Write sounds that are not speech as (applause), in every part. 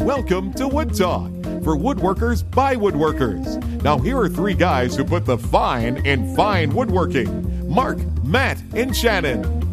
Welcome to Wood Talk for woodworkers by woodworkers. Now, here are three guys who put the fine in fine woodworking Mark, Matt, and Shannon.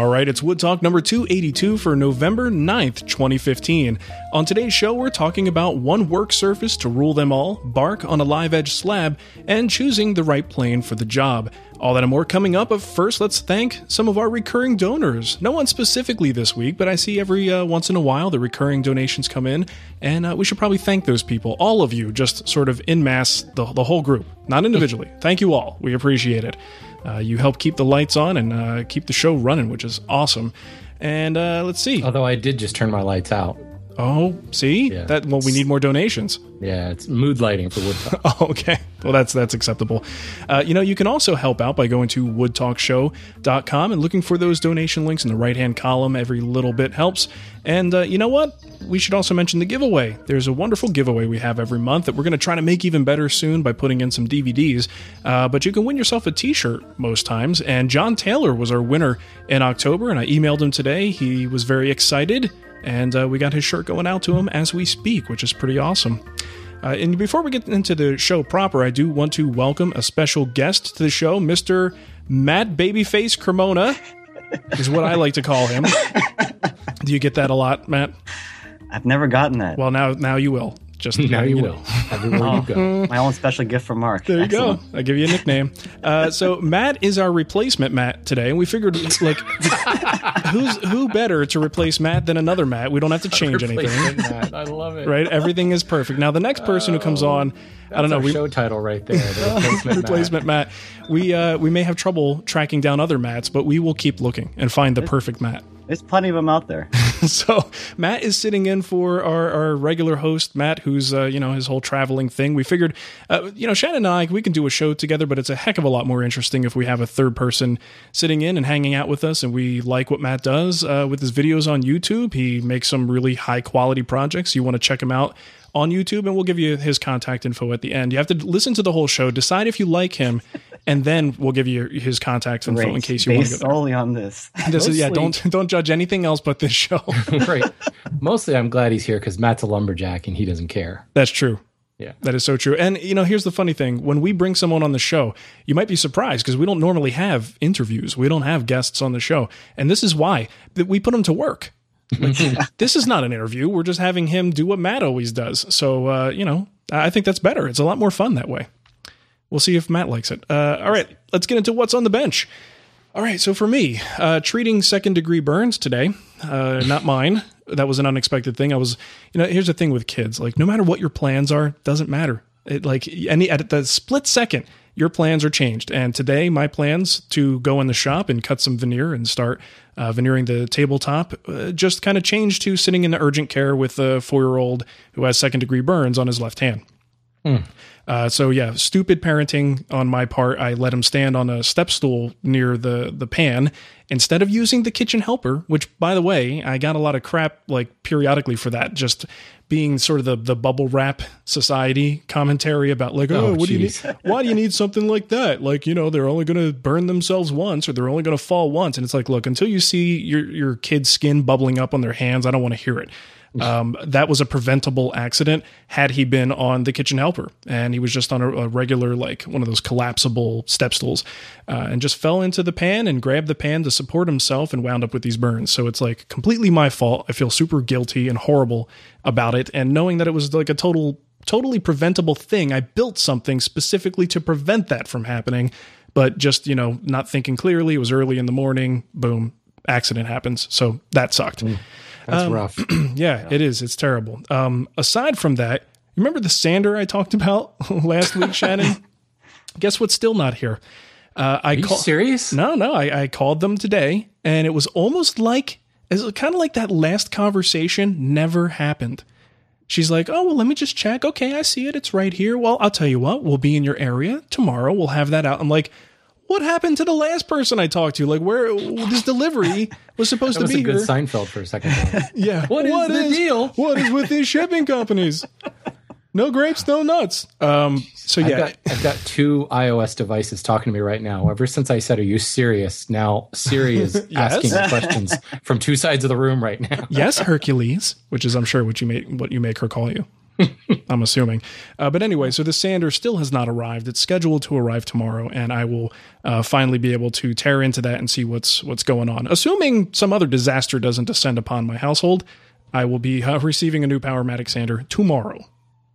All right, it's Wood Talk number 282 for November 9th, 2015. On today's show, we're talking about one work surface to rule them all, bark on a live edge slab, and choosing the right plane for the job. All that and more coming up, but first, let's thank some of our recurring donors. No one specifically this week, but I see every uh, once in a while the recurring donations come in, and uh, we should probably thank those people. All of you, just sort of in mass, the, the whole group, not individually. thank you all. We appreciate it. Uh, you help keep the lights on and uh, keep the show running, which is awesome. And uh, let's see. Although I did just turn my lights out. Oh, see Yeah. that. Well, we need more donations. Yeah, it's mood lighting for wood talk. Oh, (laughs) okay. Well, that's that's acceptable. Uh, you know, you can also help out by going to woodtalkshow.com and looking for those donation links in the right hand column. Every little bit helps. And uh, you know what? We should also mention the giveaway. There's a wonderful giveaway we have every month that we're going to try to make even better soon by putting in some DVDs. Uh, but you can win yourself a t shirt most times. And John Taylor was our winner in October, and I emailed him today. He was very excited, and uh, we got his shirt going out to him as we speak, which is pretty awesome. Uh, and before we get into the show proper, I do want to welcome a special guest to the show, Mr. Matt Babyface Cremona, is what I like to call him. (laughs) do you get that a lot, Matt? I've never gotten that. Well, now now you will. Just now you know. will. Everywhere Oh, you go. my own special gift for Mark. There you Excellent. go. I give you a nickname. Uh, so Matt is our replacement Matt today, and we figured like who's who better to replace Matt than another Matt? We don't have to change anything, Matt. I love it. right? Everything is perfect. Now the next person who comes on, I don't know. our We, show title right there. The replacement. Matt. Matt. We uh, we may have trouble tracking down other Matts, but we will keep looking and find the perfect Matt. There's plenty of them out there. (laughs) so Matt is sitting in for our, our regular host, Matt, who's uh, you know his whole traveling thing. We figured, uh, you know, Shannon and I, we can do a show together, but it's a heck of a lot more interesting if we have a third person sitting in and hanging out with us. And we like what Matt does uh, with his videos on YouTube. He makes some really high quality projects. You want to check him out on YouTube, and we'll give you his contact info at the end. You have to listen to the whole show, decide if you like him, and then we'll give you his contact info in case you want to Based go there. solely on this. (laughs) This is, yeah, don't don't judge anything else but this show. (laughs) right. Mostly, I'm glad he's here because Matt's a lumberjack and he doesn't care. That's true. Yeah. That is so true. And you know, here's the funny thing: when we bring someone on the show, you might be surprised because we don't normally have interviews. We don't have guests on the show, and this is why that we put them to work. Like, (laughs) this is not an interview. We're just having him do what Matt always does. So uh, you know, I think that's better. It's a lot more fun that way. We'll see if Matt likes it. Uh, all right, let's get into what's on the bench. All right, so for me, uh, treating second degree burns today, uh, not mine. That was an unexpected thing. I was, you know, here's the thing with kids: like, no matter what your plans are, doesn't matter. It like any at the split second, your plans are changed. And today, my plans to go in the shop and cut some veneer and start uh, veneering the tabletop uh, just kind of changed to sitting in the urgent care with a four year old who has second degree burns on his left hand. Uh, Uh, so yeah, stupid parenting on my part. I let him stand on a step stool near the the pan instead of using the kitchen helper. Which, by the way, I got a lot of crap like periodically for that. Just being sort of the the bubble wrap society commentary about like, oh, Oh, what do you need? (laughs) Why do you need something like that? Like, you know, they're only going to burn themselves once, or they're only going to fall once. And it's like, look, until you see your your kid's skin bubbling up on their hands, I don't want to hear it. Um, that was a preventable accident had he been on the kitchen helper and he was just on a, a regular, like one of those collapsible step stools, uh, and just fell into the pan and grabbed the pan to support himself and wound up with these burns. So it's like completely my fault. I feel super guilty and horrible about it. And knowing that it was like a total, totally preventable thing, I built something specifically to prevent that from happening. But just, you know, not thinking clearly, it was early in the morning, boom, accident happens. So that sucked. That's Um, rough. (clears throat) yeah, it is. It's terrible. Um, aside from that, remember the sander I talked about (laughs) last week, Shannon? (laughs) Guess what's still not here? Uh, I Are you call- serious? No, no. I, I called them today, and it was almost like, it's kind of like that last conversation never happened. She's like, "Oh well, let me just check. Okay, I see it. It's right here. Well, I'll tell you what. We'll be in your area tomorrow. We'll have that out." I'm like, "What happened to the last person I talked to? Like, where this delivery was supposed (laughs) That to was be a good here?" Seinfeld for a second. (laughs) Yeah. What is the deal? What is with these shipping companies? (laughs) No grapes, no nuts. Um. So I've, yeah, got, I've got two iOS devices talking to me right now. Ever since I said, "Are you serious?" Now Siri is (laughs) Yes. asking questions from two sides of the room right now. (laughs) yes, Hercules, which is I'm sure what you make what you make her call you. (laughs) I'm assuming. Uh, but anyway, so the sander still has not arrived. It's scheduled to arrive tomorrow, and I will uh, finally be able to tear into that and see what's what's going on. Assuming some other disaster doesn't descend upon my household, I will be uh, receiving a new Powermatic sander tomorrow.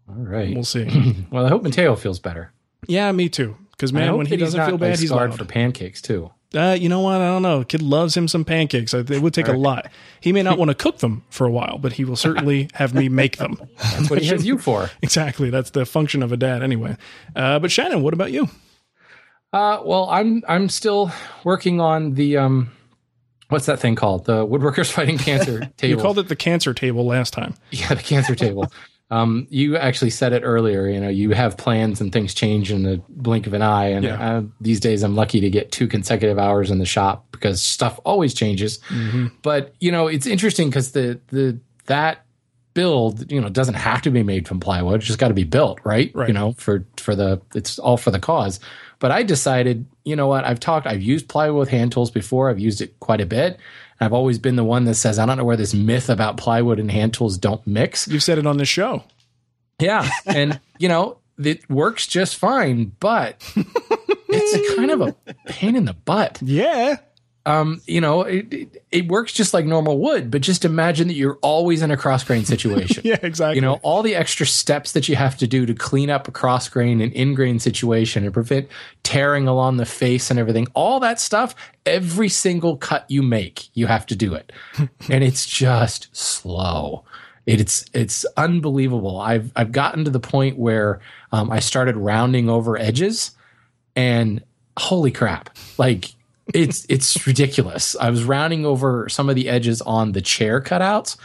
All right. We'll see. (laughs) Well, I hope Mateo feels better. yeah, me too. Because man, when he doesn't feel bad, like, he's hard for pancakes too. Uh, you know what? I don't know. Kid loves him some pancakes. It would take a lot. He may not want to cook them for a while, but he will certainly (laughs) have me make them. That's what he has you for. (laughs) Exactly. That's the function of a dad, anyway. Uh, but Shannon, what about you? Uh, well, I'm I'm still working on the um, what's that thing called? The Woodworkers Fighting Cancer table. You called it the cancer table last time. Yeah, the cancer table. Um, you actually said it earlier. You know, you have plans and things change in the blink of an eye. And Yeah. uh, these days, I'm lucky to get two consecutive hours in the shop because stuff always changes. Mm-hmm. But you know, it's interesting because the the that build, you know, doesn't have to be made from plywood. It's just got to be built, right? Right. You know, for for the it's all for the cause. But I decided, you know what? I've talked. I've used plywood with hand tools before. I've used it quite a bit. I've always been the one that says, I don't know where this myth about plywood and hand tools don't mix. You've said it on the show. Yeah. And, (laughs) you know, it works just fine, but it's kind of a pain in the butt. Yeah. Um, you know, it, it, it works just like normal wood, but just imagine that you're always in a cross grain (laughs) situation. Yeah, exactly. You know, all the extra steps that you have to do to clean up a cross grain and in grain situation and prevent tearing along the face and everything, all that stuff, every single cut you make, you have to do it. (laughs) and it's just slow. It's it's unbelievable. I've I've gotten to the point where um, I started rounding over edges, and holy crap! Like it's it's ridiculous. I was rounding over some of the edges on the chair cutouts,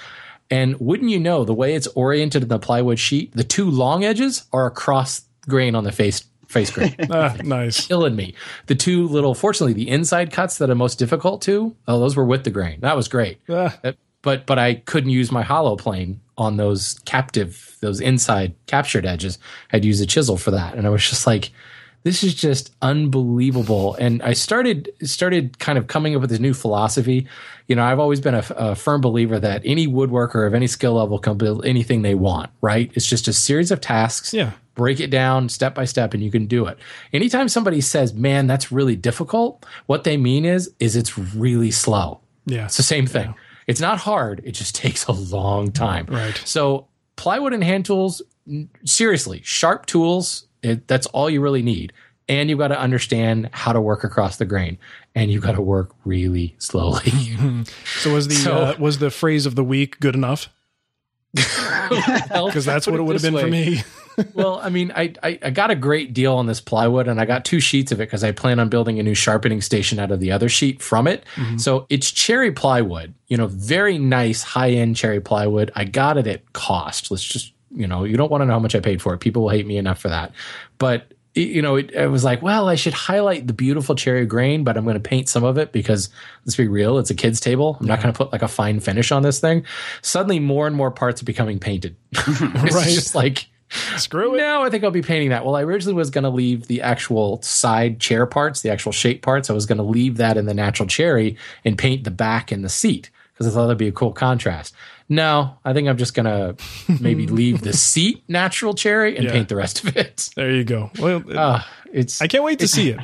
and wouldn't you know, the way it's oriented in the plywood sheet, the two long edges are across grain on the face face grain. (laughs) Ah, nice. Killing me. The two little, fortunately, the inside cuts that are most difficult to, oh, those were with the grain. That was great. Ah, But but I couldn't use my hollow plane on those captive, those inside captured edges. I'd use a chisel for that, and I was just like, this is just unbelievable. And I started started kind of coming up with this new philosophy. You know, I've always been a, a firm believer that any woodworker of any skill level can build anything they want. Right? It's just a series of tasks. Yeah. Break it down step by step, and you can do it. Anytime somebody says, "Man, that's really difficult," what they mean is, is it's really slow. yeah. It's the same thing. It's not hard. It just (laughs) takes a long time. Right. So plywood and hand tools, seriously, sharp tools. It, that's all you really need. And you've got to understand how to work across the grain, and you've got to work really slowly. (laughs) So was the So- uh, was the phrase of the week good enough? (laughs) Because that's what it would have been for me. (laughs) well, I mean, I, I I got a great deal on this plywood, and I got two sheets of it because I plan on building a new sharpening station out of the other sheet from it. So it's cherry plywood, you know, very nice high end cherry plywood. I got it at cost. Let's just you know, you don't want to know how much I paid for it. People will hate me enough for that. But it- you know, it, it was like, well, I should highlight the beautiful cherry grain, but I'm going to paint some of it because let's be real, it's a kid's table. I'm not going to put like a fine finish on this thing. Suddenly, more and more parts are becoming painted. (laughs) it's (laughs) Right. just like, Screw it. no, I think I'll be painting that. Well, I originally was going to leave the actual side chair parts, the actual shape parts. I was going to leave that in the natural cherry and paint the back and the seat because I thought that'd be a cool contrast. No, I think I'm just going to maybe (laughs) leave the seat natural cherry and Yeah. paint the rest of it. There you go. Well, Uh, it's I can't wait to see it.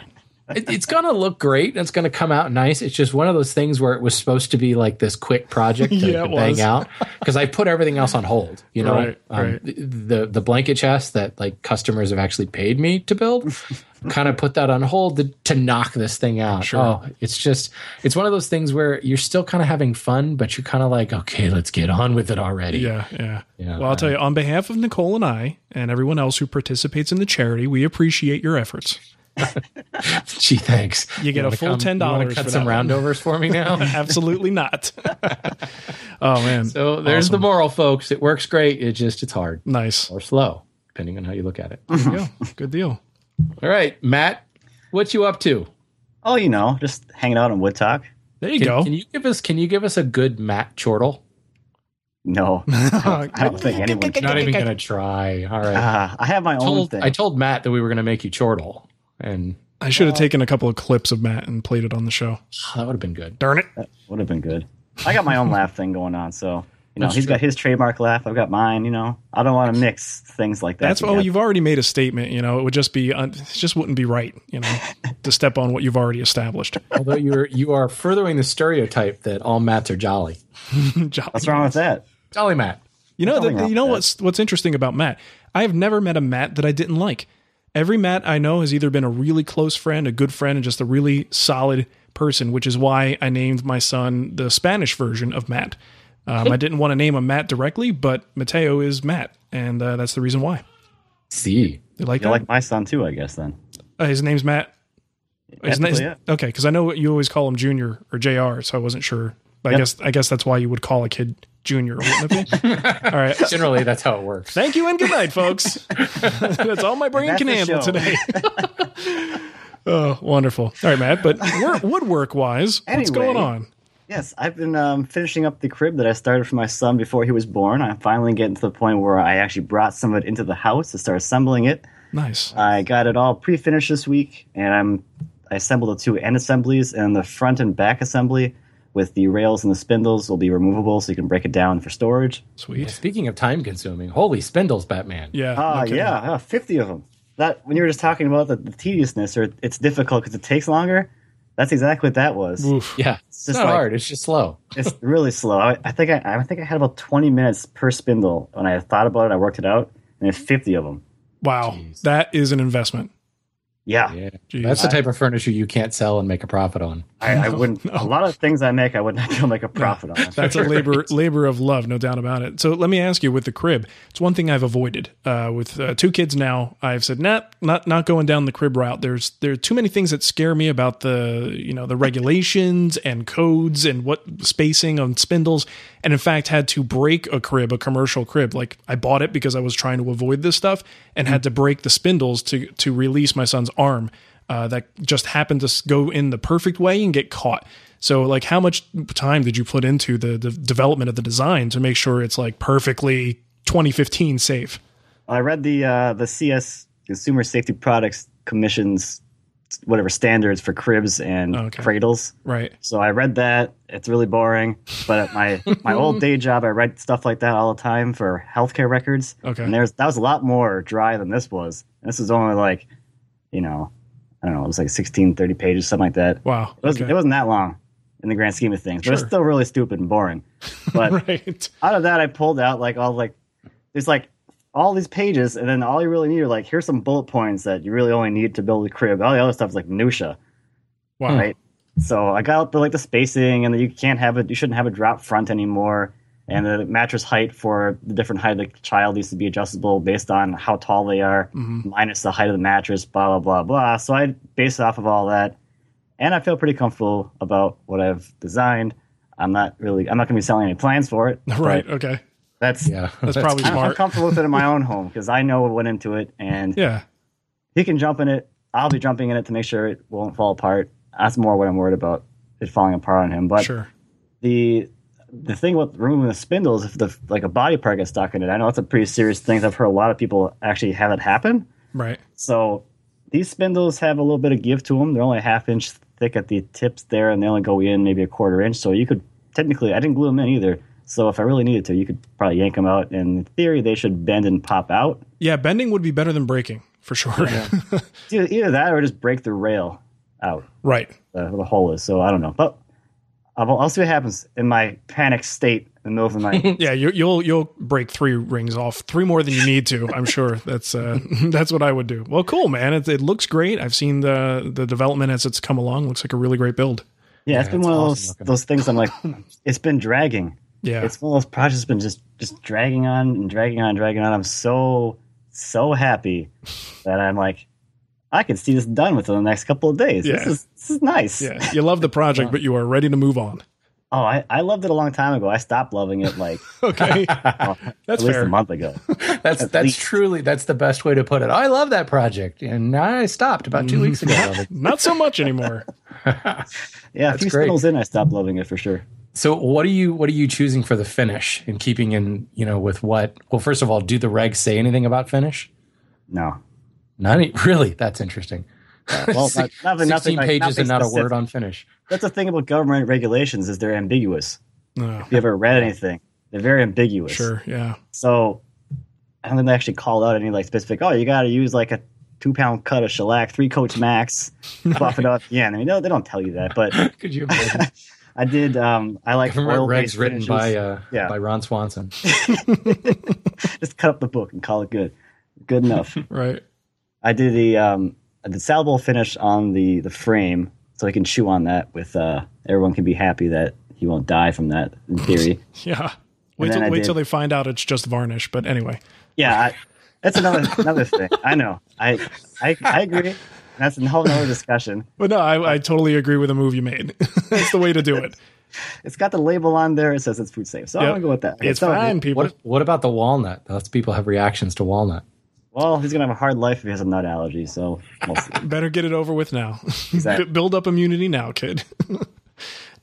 It, it's going to look great. It's going to come out nice. It's just one of those things where it was supposed to be like this quick project that (laughs) Yeah, could bang out because I put everything else on hold. You know, Right, um, right. The, the blanket chest that like customers have actually paid me to build, (laughs) kind of put that on hold to, to knock this thing out. Sure. Oh, it's just it's one of those things where you're still kind of having fun, but you're kind of like, okay, let's get on with it already. Yeah, yeah. Yeah, well, I'll tell you, on behalf of Nicole and I and everyone else who participates in the charity, we appreciate your efforts. Gee, thanks. You get a full come- $10 Cut for some that one. roundovers for me now. (laughs) Absolutely not. (laughs) oh man. So there's the moral, folks. It works great. It just it's hard nice. or slow, depending on how you look at it. There you go. Good deal. All right, Matt, what you up to? Oh, you know, just hanging out on Wood Talk. There you Can, go. can you give us can you give us a good Matt chortle? No, (laughs) I don't think anyone. Can. Not even gonna try. All right. Ah, I have my I own thing. I told Matt that we were gonna make you chortle, and I should have taken a couple of clips of Matt and played it on the show. (sighs) that would have been good. Darn it. Would have been good. I got my own laugh thing going on, so you know That's he's true. got his trademark laugh. I've got mine. You know, I don't want to mix things like that. That's together. you've already made a statement. You know, it would just be, un- it just wouldn't be right. You know, (laughs) to step on what you've already established. Although you're you are furthering the stereotype that all Matts are jolly. (laughs) Jolly What's wrong with that? Jolly Matt. You know, Nothing that, wrong you know with what's what's interesting about Matt? I have never met a Matt that I didn't like. Every Matt I know has either been a really close friend, a good friend, and just a really solid person, which is why I named my son the Spanish version of Matt. Um, I (laughs) didn't want to name him Matt directly, but Mateo is Matt, and uh, that's the reason why. See. You like You like my son too, I guess. Then Uh, his name's Matt. His Technically, name's, Okay, because I know you always call him Junior or Jr., so I wasn't sure. But I guess I guess that's why you would call a kid Junior. wouldn't it be? (laughs) all right. Generally that's how it works. Thank you and good night, folks. (laughs) That's all my brain can handle today. (laughs) oh, wonderful. All right, Matt, but wor- woodwork wise, what's going on? Yes, I've been um, finishing up the crib that I started for my son before he was born. I'm finally getting to the point where I actually brought some of it into the house to start assembling it. Nice. I got it all pre-finished this week, and I'm I assembled the two end assemblies, and the front and back assembly with the rails and the spindles will be removable, so you can break it down for storage. Sweet. Speaking of time consuming, holy spindles, Batman. Yeah. Ah, no yeah, yeah, fifty of them. That when you were just talking about the, the tediousness or it's difficult because it takes longer. That's exactly what that was. Oof. Yeah. It's just not like- hard, it's just slow. It's really slow. I, I think I, I think I had about twenty minutes per spindle when I thought about it. I worked it out, and there's fifty of them. Wow. Jeez. That is an investment. Yeah, Yeah. That's the type of furniture you can't sell and make a profit on. I, I (laughs) wouldn't. A lot of things I make, I would not be able to make a profit on. That's a labor labor of love, no doubt about it. So let me ask you, with the crib, it's one thing I've avoided. Uh, with uh, two kids now, I've said, nah, not not going down the crib route. There's there are too many things that scare me about the you know the regulations and codes and what spacing on spindles. And in fact, had to break a crib, a commercial crib. Like I bought it because I was trying to avoid this stuff, and had to break the spindles to to release my son's arm. Uh, that just happened to go in the perfect way and get caught. So, like, how much time did you put into the, the development of the design to make sure it's like perfectly 2015 safe? I read the uh, the CS Consumer Safety Products Commission's whatever standards for cribs and oh, Okay. cradles. Right. So I read that. It's really boring. But at my (laughs) my old day job, I read stuff like that all the time for healthcare records. Okay. And there's that was a lot more dry than this was. This is only like, you know, I don't know, it was like 16, 30 pages, something like that. Wow. It, was, okay. it wasn't that long in the grand scheme of things, but it's still really stupid and boring. (laughs) But right. out of that, I pulled out like all like there's like all these pages, and then all you really need are like here's some bullet points that you really only need to build a crib. All the other stuff is like minutia, Wow. right? So I got the like the spacing, and then you can't have it. You shouldn't have a drop front anymore. And the mattress height for the different height of the child needs to be adjustable based on how tall they are, mm-hmm. minus the height of the mattress. Blah blah blah blah. So I based off of all that, and I feel pretty comfortable about what I've designed. I'm not really. I'm not going to be selling any plans for it. (laughs) Right. Okay. That's Yeah. That's (laughs) probably I'm, I'm comfortable with it in my own home because I know what went into it, and Yeah. he can jump in it. I'll be jumping in it to make sure it won't fall apart. That's more what I'm worried about it falling apart on him. But Sure. the the thing with removing the spindles, if the like a body part gets stuck in it, I know it's a pretty serious thing. I've heard a lot of people actually have it happen. Right. So these spindles have a little bit of give to them. They're only a half inch thick at the tips there, and they only go in maybe a quarter inch. So you could technically, I didn't glue them in either. So if I really needed to, you could probably yank them out. And in theory, they should bend and pop out. Yeah, bending would be better than breaking for sure. (laughs) Either, either that or just break the rail out. right. uh, where the hole is. So I don't know, but I'll, I'll see what happens in my panic state in the middle of the night. (laughs) Yeah, you, you'll you'll break three rings off, three more than you need to. I'm sure (laughs) that's uh, that's what I would do. Well, cool, man. It, it looks great. I've seen the the development as it's come along. Looks like a really great build. yeah, it's been it's one of those looking. those things. I'm like, it's been dragging. Yeah, It's one of those projects that's been just just dragging on and dragging on, and dragging on. I'm so so happy that I'm like, I can see this done within the next couple of days. This is this is nice. yeah. You love the project, but you are ready to move on. Oh, I, I loved it a long time ago. I stopped loving it like (laughs) Okay, well, (laughs) That's at least fair. a month ago. (laughs) That's At that's least. truly that's the best way to put it. I love that project, and I stopped about two weeks ago. not so much anymore. Yeah, a few great. spindles in, I stopped loving it for sure. So what are you what are you choosing for the finish and keeping in you know with what? Well, first of all, do the regs say anything about finish? No, Not any, (laughs) really. That's interesting. well, not, (laughs) nothing, Sixteen nothing, pages nothing and not a word on finish. That's the thing about government regulations is they're ambiguous. No, If you ever read anything, they're very ambiguous. sure, yeah, So I don't think they actually called out any like specific. Oh, you got to use like a two pound cut of shellac, three coats max, (laughs) buff it up. Yeah, I mean, no, they don't tell you that, but Could you imagine? I did. Um, I like oil regs written by uh, Yeah. by Ron Swanson. (laughs) (laughs) just cut up the book and call it good. Good enough. (laughs) right. I did the um, I did salad bowl finish on the the frame, so I can chew on that. With uh, everyone can be happy that he won't die from that. In theory, Yeah. Wait till wait did- till they find out it's just varnish. But anyway, yeah, I, that's another another thing. I know. I I, I agree. That's a whole nother discussion. (laughs) but no, I, I totally agree with the move you made. (laughs) That's the way to do it. (laughs) It's got the label on there. It says it's food safe, so I'm gonna go with that. Okay, It's so- fine, people. What what about the walnut? Lots of people have reactions to walnut. Well, he's gonna have a hard life if he has a nut allergy. So we'll see. Better get it over with now. Exactly. B- Build up immunity now, kid.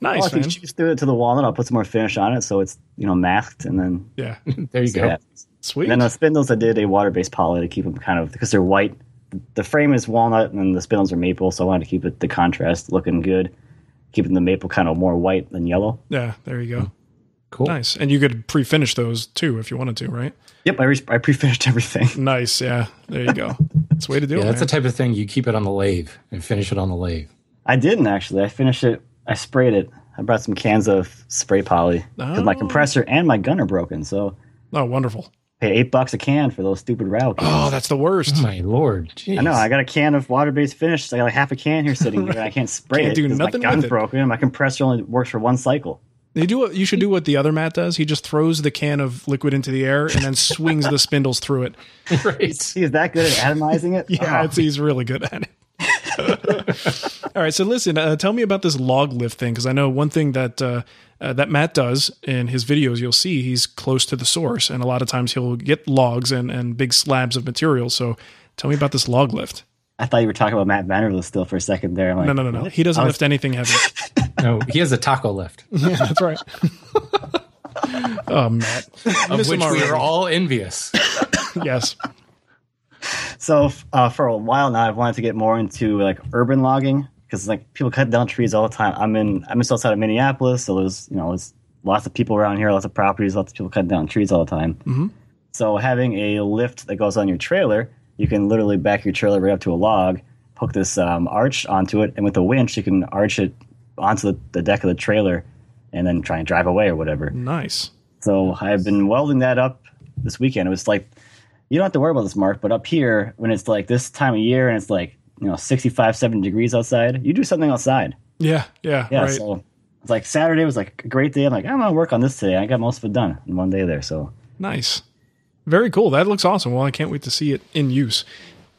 nice, well, if he man. chews through it to the walnut, I'll put some more finish on it, so it's you know masked, and then Yeah, There you see go. what happens. sweet. And then the spindles, I did a water-based poly to keep them kind of because they're white. The frame is walnut, and the spindles are maple, so I wanted to keep it the contrast looking good, keeping the maple kind of more white than yellow. Yeah, there you go. Hmm. Cool. Nice. And you could pre-finish those too if you wanted to, right? Yep, I, re- I pre-finished (laughs) everything. Nice. Yeah, there you go. That's the way to do Yeah, it. that's the type of thing you keep it on the lathe and finish it on the lathe. I didn't actually. I finished it. I sprayed it. I brought some cans of spray poly because my Oh. compressor and my gun are broken. So oh, wonderful. Pay eight bucks a can for those stupid rattle cans. Oh, that's the worst. My lord, Jeez. I know. I got a can of water-based finish. I got like half a can here sitting here. I can't spray Can't it do 'cause nothing my gun's with it. broken. My compressor only works for one cycle. You do what you should do what the other Matt does. He just throws the can of liquid into the air and then swings the spindles through it. (laughs) right. He is that good at atomizing it. (laughs) Yeah, Oh. it's, he's really good at it. (laughs) All right, so listen, uh, tell me about this log lift thing because I know one thing that uh, uh, that Matt does in his videos. You'll see he's close to the source, and a lot of times he'll get logs and and big slabs of material. So tell me about this log lift. I thought you were talking about Matt Vanderlist still for a second there. I'm like, No, no, no, no. He doesn't I was- lift anything heavy. (laughs) No, he has a taco lift, (laughs) yeah, that's right. oh, Matt, of which we are all envious. (coughs) yes. So uh, for a while now, I've wanted to get more into like urban logging because like people cut down trees all the time. I'm in I'm just outside of Minneapolis, so there's you know there's lots of people around here, lots of properties, lots of people cutting down trees all the time. Mm-hmm. So having a lift that goes on your trailer, you can literally back your trailer right up to a log, hook this um, arch onto it, and with a winch, you can arch it onto the, the deck of the trailer, and then try and drive away or whatever. Nice. So I've been welding that up this weekend. It was like, you don't have to worry about this, Mark, but up here, when it's like this time of year and it's like, you know, 65, 70 degrees outside, you do something outside. Yeah, yeah, Yeah. right. So it's like Saturday was like a great day. I'm like, I'm to work on this today. I got most of it done in one day there. So Nice. Very cool. That looks awesome. Well, I can't wait to see it in use.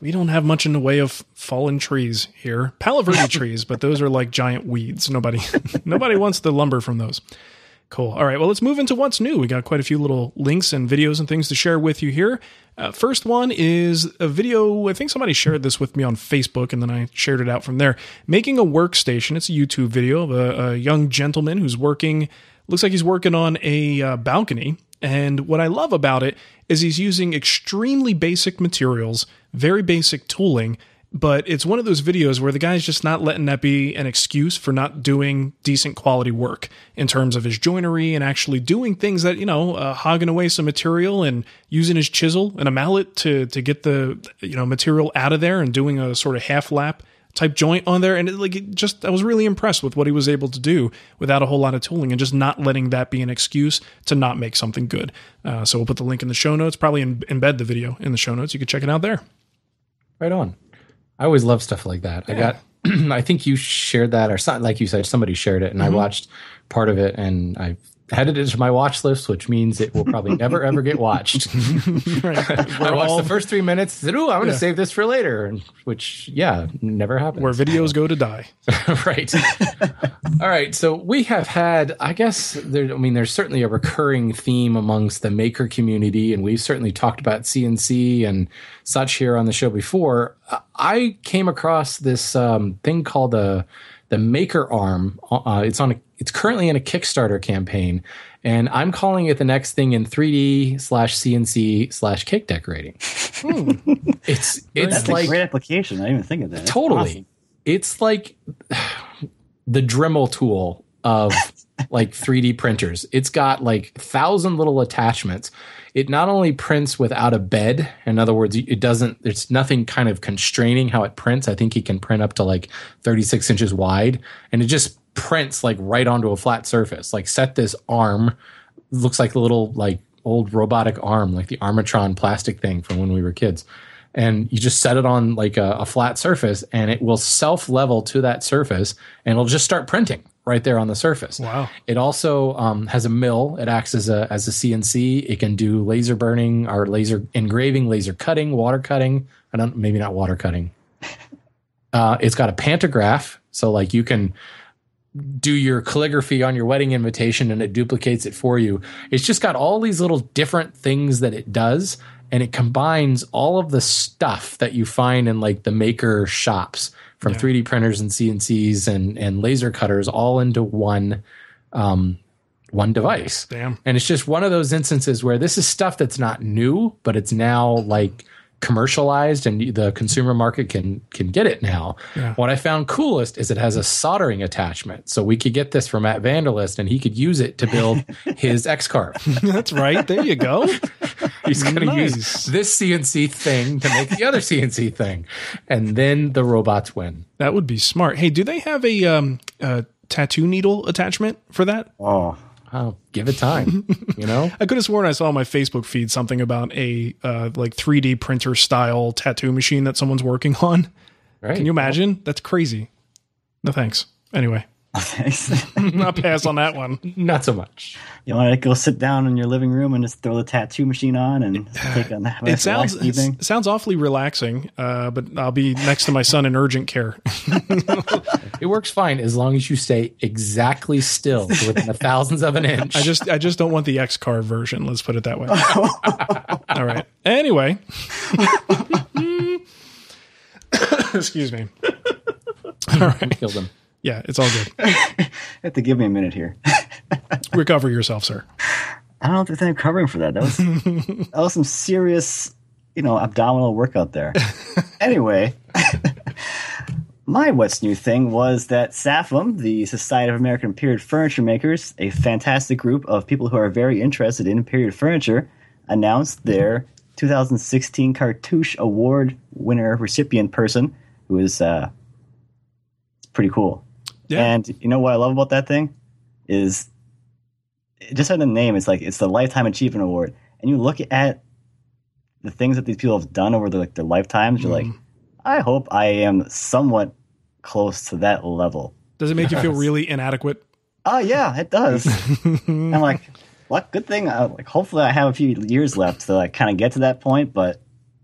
We don't have much in the way of fallen trees here. Palo Verde (laughs) trees, but those are like giant weeds. Nobody (laughs) nobody wants the lumber from those. Cool. All right. Well, let's move into what's new. We got quite a few little links and videos and things to share with you here. Uh, first one is a video. I think somebody shared this with me on Facebook, and then I shared it out from there. Making a workstation. It's a YouTube video of a, a young gentleman who's working. Looks like he's working on a uh, balcony. And what I love about it is he's using extremely basic materials, very basic tooling, but it's one of those videos where the guy's just not letting that be an excuse for not doing decent quality work in terms of his joinery and actually doing things that you know uh, hogging away some material and using his chisel and a mallet to to get the you know material out of there and doing a sort of half lap type joint on there and it, like it just I was really impressed with what he was able to do without a whole lot of tooling and just not letting that be an excuse to not make something good. Uh, so we'll put the link in the show notes, probably in, embed the video in the show notes. You can check it out there. Right on. I always love stuff like that. Yeah. I got (clears throat) I think you shared that or something like you said somebody shared it and mm-hmm. I watched part of it and I added it to my watch list, which means it will probably never ever get watched. (laughs) (laughs) I watched all, the first three minutes. Said, "Ooh, I'm going to yeah. save this for later," which yeah, never happens. Where videos go to die. (laughs) right. all right. So we have had, I guess, there. I mean, there's certainly a recurring theme amongst the maker community, and we've certainly talked about CNC and such here on the show before. I came across this um, thing called a the Maker Arm. Uh, it's on. A, it's currently in a Kickstarter campaign, and I'm calling it the next thing in 3D slash CNC slash cake decorating. Hmm. It's it's That's like a great application. I didn't even think of that. Totally. Awesome. It's like (sighs) the Dremel tool of like 3D printers. It's got like thousand little attachments. It not only prints without a bed in other words it doesn't there's nothing kind of constraining how it prints. I think he can print up to like 36 inches wide and it just prints like right onto a flat surface. Like set this arm looks like a little like old robotic arm like the armatron plastic thing from when we were kids. And you just set it on like a, a flat surface and it will self level to that surface and it'll just start printing right there on the surface. Wow. It also um, has a mill. It acts as a as a CNC. It can do laser burning or laser engraving, laser cutting, water cutting. I don't maybe not water cutting. (laughs) Uh, it's got a pantograph, so like you can do your calligraphy on your wedding invitation and it duplicates it for you. It's just got all these little different things that it does and it combines all of the stuff that you find in like the maker shops from yeah. 3D printers and CNCs and and laser cutters all into one um, one device. Damn. And it's just one of those instances where this is stuff that's not new, but it's now like commercialized and the consumer market can can get it now. Yeah. What I found coolest is it has a soldering attachment. So we could get this from Matt Vanderlist and he could use it to build (laughs) his X car. That's right. There you go. (laughs) He's going to nice. use this CNC thing to make the other CNC thing. And then the robots win. That would be smart. Hey, do they have a, um, a tattoo needle attachment for that? Oh, oh, give it time. (laughs) You know, I could have sworn I saw on my Facebook feed something about a uh, like 3D printer style tattoo machine that someone's working on. Right. Can you imagine? That's crazy. No thanks. Anyway. Not (laughs) pass on that one. Not so much. You want to go sit down in your living room and just throw the tattoo machine on and take on that. It sounds it sounds awfully relaxing, uh, but I'll be next to my son in urgent care. (laughs) it works fine as long as you stay exactly still within the thousands of an inch. I just I just don't want the X car version. Let's put it that way. (laughs) All right. Anyway. Excuse me. All right. Killed him. Yeah, it's all good. (laughs) you have to give me a minute here. (laughs) Recover yourself, sir. I don't know if there's any covering for that. That was (laughs) that was some serious, you know, abdominal workout there. anyway, my what's new thing was that SAPFM, the Society of American Period Furniture Makers, a fantastic group of people who are very interested in period furniture, announced their 2016 Cartouche Award winner recipient person, who is uh, pretty cool. Yeah. And you know what I love about that thing is just had the name. It's like it's the Lifetime Achievement Award, and you look at the things that these people have done over their, like their lifetimes. You're like, mm-hmm. I hope I am somewhat close to that level. Does it make you feel really inadequate? Oh yeah, it does. (laughs) I'm like, what good thing? Uh, like, hopefully, I have a few years left to like kind of get to that point. But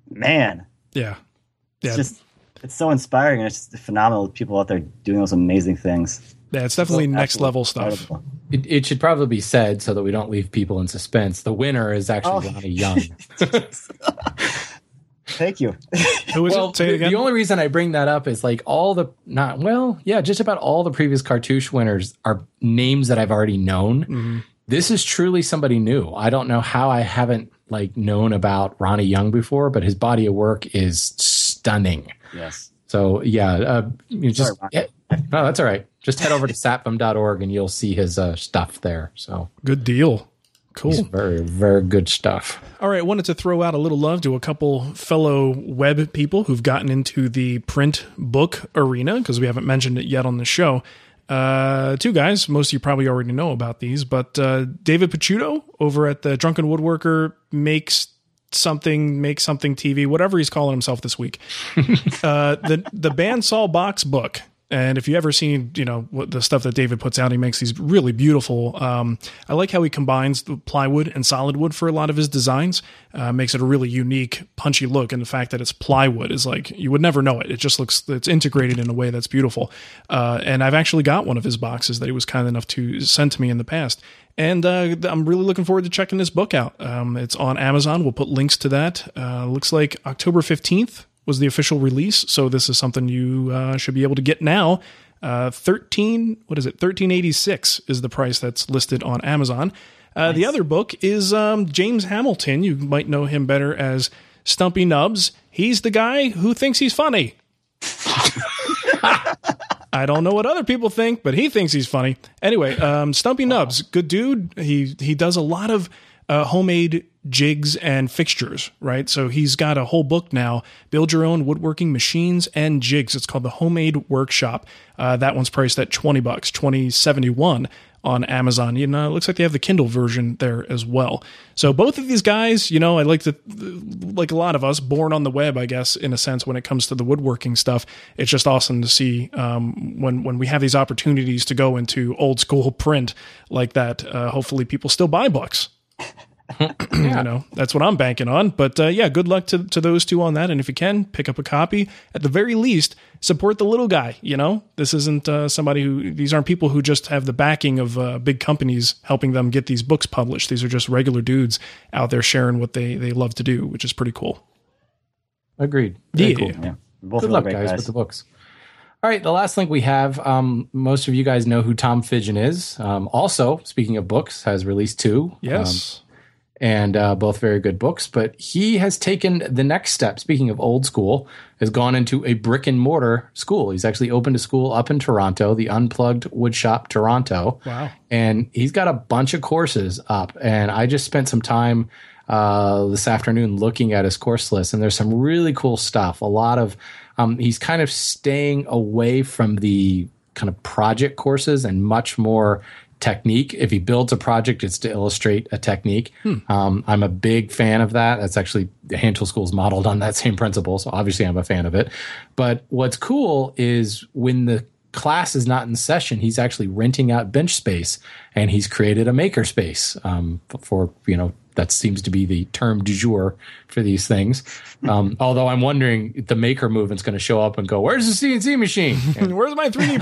man, yeah, yeah. It's just it's so inspiring and it's just phenomenal. People out there doing those amazing things. Yeah, it's definitely So next level stuff. It, it should probably be said so that we don't leave people in suspense. The winner is actually Oh. Ronnie Young. (laughs) (laughs) Thank you. Who is well, it? Say it the, again. the only reason I bring that up is like all the not well, yeah, just about all the previous cartouche winners are names that I've already known. Mm-hmm. This is truly somebody new. I don't know how I haven't like known about Ronnie Young before, but his body of work is stunning. yes. So yeah, uh, you just Sorry, yeah, no, that's all right. Just head over to sapfm.org and you'll see his uh, stuff there. So Good deal. Cool. it's very very good stuff. All right, wanted to throw out a little love to a couple fellow web people who've gotten into the print book arena because we haven't mentioned it yet on the show. Uh, two guys, most of you probably already know about these, but uh, David Picciuto over at the Drunken Woodworker makes something, make something TV, whatever he's calling himself this week. (laughs) uh, the the bandsaw box book. And if you ever seen, you know, what the stuff that David puts out, he makes these really beautiful. Um, I like how he combines the plywood and solid wood for a lot of his designs. Uh, makes it a really unique, punchy look, and the fact that it's plywood is like you would never know it. It just looks it's integrated in a way that's beautiful. Uh, and I've actually got one of his boxes that he was kind enough to send to me in the past, and uh, I'm really looking forward to checking this book out. Um, it's on Amazon. We'll put links to that. Uh, looks like October 15th was the official release. So this is something you uh, should be able to get now. Uh, 13, what is it? 1386 is the price that's listed on Amazon. Uh, The other book is um, James Hamilton. You might know him better as Stumpy Nubs. He's the guy who thinks he's funny. (laughs) I don't know what other people think, but he thinks he's funny. Anyway, um, Stumpy Nubs, good dude. He he does a lot of uh, homemade jigs and fixtures, right? So he's got a whole book now. Build your own woodworking machines and jigs. It's called the Homemade Workshop. Uh, that one's priced at twenty bucks, twenty seventy one on Amazon. You know, it looks like they have the Kindle version there as well. So both of these guys, you know, I like to like a lot of us, born on the web, I guess, in a sense, when it comes to the woodworking stuff. It's just awesome to see um, when when we have these opportunities to go into old school (laughs) print like that. Uh, hopefully, people still buy books. (clears throat) You know, that's what I'm banking on. But uh, yeah, good luck to, to those two on that. And if you can, pick up a copy. At the very least, support the little guy. You know, this isn't uh, somebody who, these aren't people who just have the backing of uh, big companies helping them get these books published. These are just regular dudes out there sharing what they, they love to do, which is pretty cool. Agreed. Very Yeah. cool. Yeah. Both Good luck, great guys, with the books. All right, the last link we have. Um, most of you guys know who Tom Fidgen is. Um, also, speaking of books, has released two. Yes. Um, and uh, both very good books. But he has taken the next step. Speaking of old school, has gone into a brick and mortar school. He's actually opened a school up in Toronto, the Unplugged Woodshop Toronto. Wow. And he's got a bunch of courses up. And I just spent some time uh, this afternoon looking at his course list, and there's some really cool stuff. A lot of um, he's kind of staying away from the kind of project courses and much more technique. If he builds a project, it's to illustrate a technique. Um, I'm a big fan of that. That's actually the hand tool school is modeled on that (laughs) same principle. So obviously I'm a fan of it. But what's cool is when the class is not in session, he's actually renting out bench space and he's created a maker space um, for, you know, that seems to be the term du jour for these things. (laughs) Um, although I'm wondering the maker movement's going to show up and go, where's the CNC machine? (laughs) And Where's my 3D?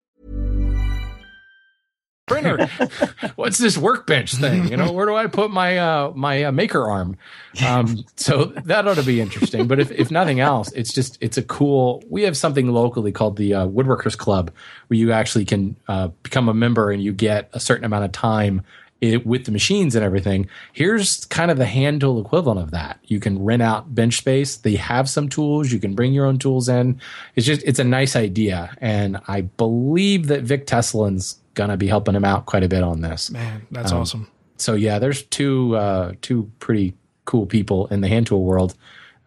Printer? (laughs) What's this workbench thing? You know, where do I put my uh, my uh, maker arm? Um, so that ought to be interesting. But if, if nothing else, it's just it's a cool. We have something locally called the uh, Woodworkers Club, where you actually can uh, become a member and you get a certain amount of time it, with the machines and everything. Here's kind of the hand tool equivalent of that. You can rent out bench space. They have some tools. You can bring your own tools in. It's just it's a nice idea, and I believe that Vic Tesolin's gonna be helping him out quite a bit on this. Man, that's Um, awesome. So yeah, there's two uh, two pretty cool people in the hand tool world,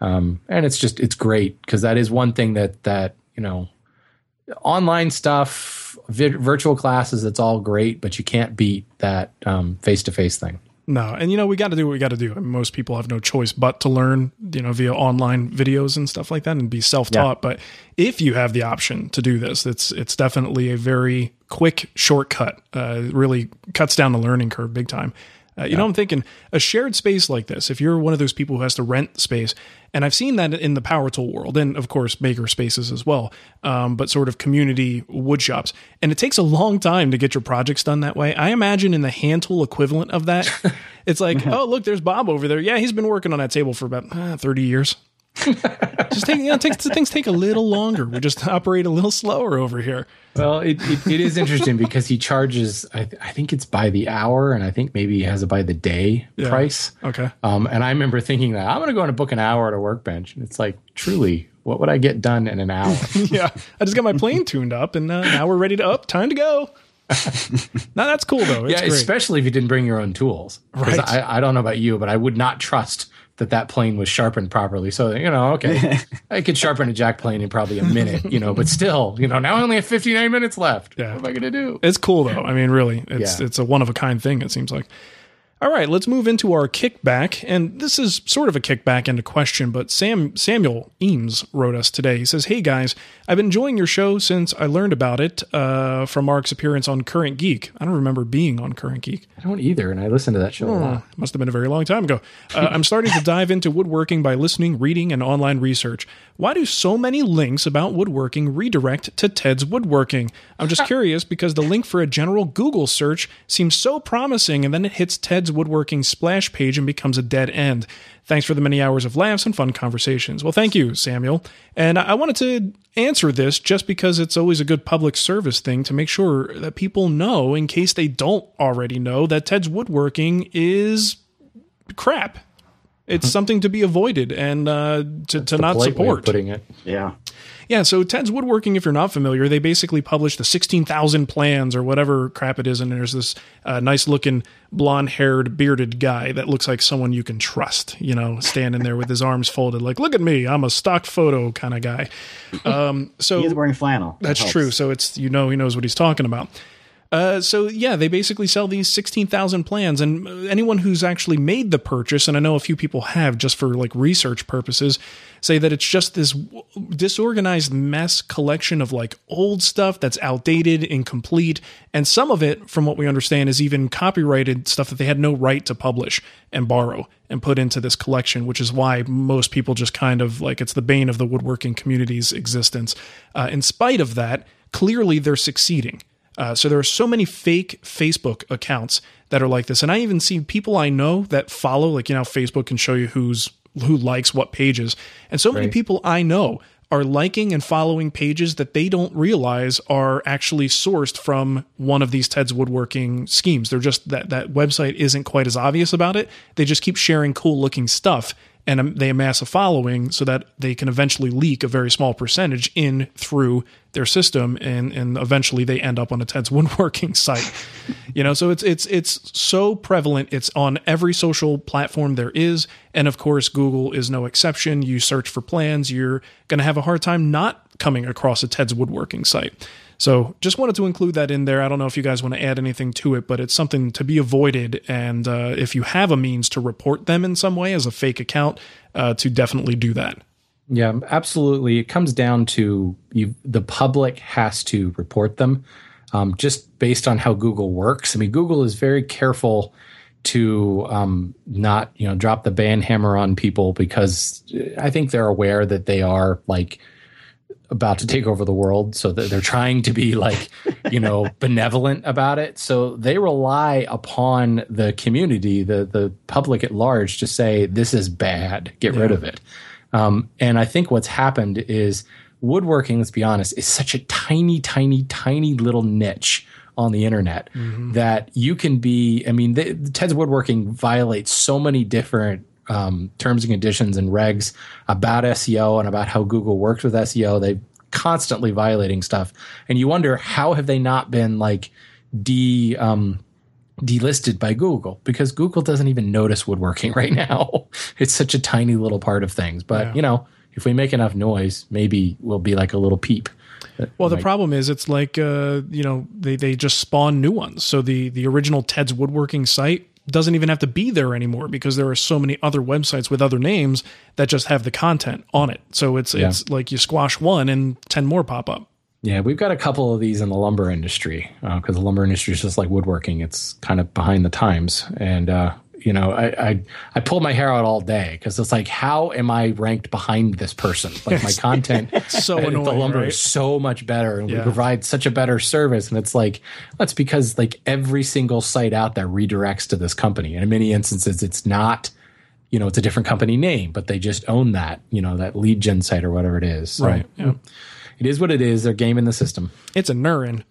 um, and it's just it's great because that is one thing that that you know online stuff, vi- virtual classes, it's all great, but you can't beat that face to face thing. No, and you know we got to do what we got to do. I mean, most people have no choice but to learn, you know, via online videos and stuff like that, and be self-taught. But if you have the option to do this, it's it's definitely a very quick shortcut. Uh, it really cuts down the learning curve big time. Uh, you know, I'm thinking a shared space like this. If you're one of those people who has to rent space, and I've seen that in the power tool world, and of course maker spaces as well, um, but sort of community wood shops, and it takes a long time to get your projects done that way. I imagine in the hand tool equivalent of that, (laughs) it's like, oh look, there's Bob over there. Yeah, he's been working on that table for about uh, 30 years. (laughs) just take, you know, takes, things take a little longer. We just operate a little slower over here. Well, it, it, it is interesting because he charges, I, th- I think it's by the hour, and I think maybe he has a by the day Yeah. price. Okay. Um, and I remember thinking that I'm going to go and book an hour at a workbench. And it's like, truly, what would I get done in an hour? (laughs) yeah, I just got my plane tuned up, and uh, now we're ready to up. Time to go. (laughs) now that's cool though. It's yeah, great. especially if you didn't bring your own tools. Right. I, I don't know about you, but I would not trust that that plane was sharpened properly. So, you know, okay, (laughs) I could sharpen a jack plane in probably a minute, you know, but still, you know, now I only have 59 minutes left. Yeah. What am I going to do? It's cool though. I mean, really, it's Yeah. it's a one of a kind thing. It seems like. All right, let's move into our kickback, and this is sort of a kickback into question. But Sam Samuel Eames wrote us today. He says, "Hey guys, I've been enjoying your show since I learned about it uh, from Mark's appearance on Current Geek. I don't remember being on Current Geek. I don't either. And I listened to that show a lot. Must have been a very long time ago. Uh, (laughs) I'm starting to dive into woodworking by listening, reading, and online research. Why do so many links about woodworking redirect to Ted's Woodworking? I'm just curious because the link for a general Google search seems so promising, and then it hits Ted's Woodworking splash page and becomes a dead end. Thanks for the many hours of laughs and fun conversations. Well, thank you, Samuel. And I I wanted to answer this just because it's always a good public service thing to make sure that people know, in case they don't already know, that Ted's Woodworking is crap. It's something to be avoided and uh, to, to not Polite way of support. putting it. Yeah. Yeah, so Ted's Woodworking, if you're not familiar, they basically publish the 16,000 plans or whatever crap it is. And there's this uh, nice looking blonde haired, bearded guy that looks like someone you can trust, you know, standing there with his arms folded, like, look at me, I'm a stock photo kind of guy. Um, so He's wearing flannel. That's true. So it's, you know, he knows what he's talking about. Uh, so yeah, they basically sell these sixteen thousand plans, and uh, anyone who's actually made the purchase, and I know a few people have, just for like research purposes, say that it's just this disorganized mess collection of like old stuff that's outdated, incomplete, and some of it, from what we understand, is even copyrighted stuff that they had no right to publish and borrow and put into this collection, which is why most people just kind of like it's the bane of the woodworking community's existence. Uh, in spite of that, clearly they're succeeding. Uh, so there are so many fake Facebook accounts that are like this, and I even see people I know that follow, like you know, Facebook can show you who's who likes what pages, and so many people I know are liking and following pages that they don't realize are actually sourced from one of these Ted's woodworking schemes. They're just that that website isn't quite as obvious about it. They just keep sharing cool looking stuff and um, they amass a following so that they can eventually leak a very small percentage in through their system and and eventually they end up on a Ted's (laughs) woodworking site. you know, so it's it's it's so prevalent. It's on every social platform there is, and of course Google is no exception. You search for plans, you're going to have a hard time not coming across a Ted's woodworking site. So just wanted to include that in there. I don't know if you guys want to add anything to it, but it's something to be avoided. And uh, if you have a means to report them in some way as a fake account, uh, to definitely do that. Yeah, absolutely. It comes down to you. The public has to report them, um, just based on how Google works. I mean, Google is very careful to um, not, you know, drop the ban hammer on people because I think they're aware that they are like about to take over the world so that they're trying to be like you know, (laughs) benevolent about it. So they rely upon the community, the the public at large, to say this is bad, get yeah. rid of it. Um, and I think what's happened is woodworking. Let's be honest, is such a tiny, tiny, tiny little niche on the internet mm-hmm. that you can be. I mean, the, Ted's Woodworking violates so many different um, terms and conditions and regs about SEO and about how Google works with SEO. They constantly violating stuff, and you wonder how have they not been like de um, delisted by Google because Google doesn't even notice woodworking (laughs) right now. it's such a tiny little part of things, but yeah. you know, if we make enough noise, maybe we'll be like a little peep. Well, the problem is it's like uh, you know they they just spawn new ones. So the the original Ted's Woodworking site doesn't even have to be there anymore because there are so many other websites with other names that just have the content on it. So it's yeah. it's like you squash one and 10 more pop up. Yeah, we've got a couple of these in the lumber industry because uh, the lumber industry is just like woodworking. It's kind of behind the times. And uh, you know, I, I, I pull my hair out all day because it's like, how am I ranked behind this person? Like my content, (laughs) so annoying, the lumber right? is so much better, and yeah. we provide such a better service. And it's like that's because like every single site out there redirects to this company, and in many instances, it's not. You know, it's a different company name, but they just own that. You know, that lead gen site or whatever it is. So, right. Yeah. It is what it is. They're gaming the system. It's a Nurin.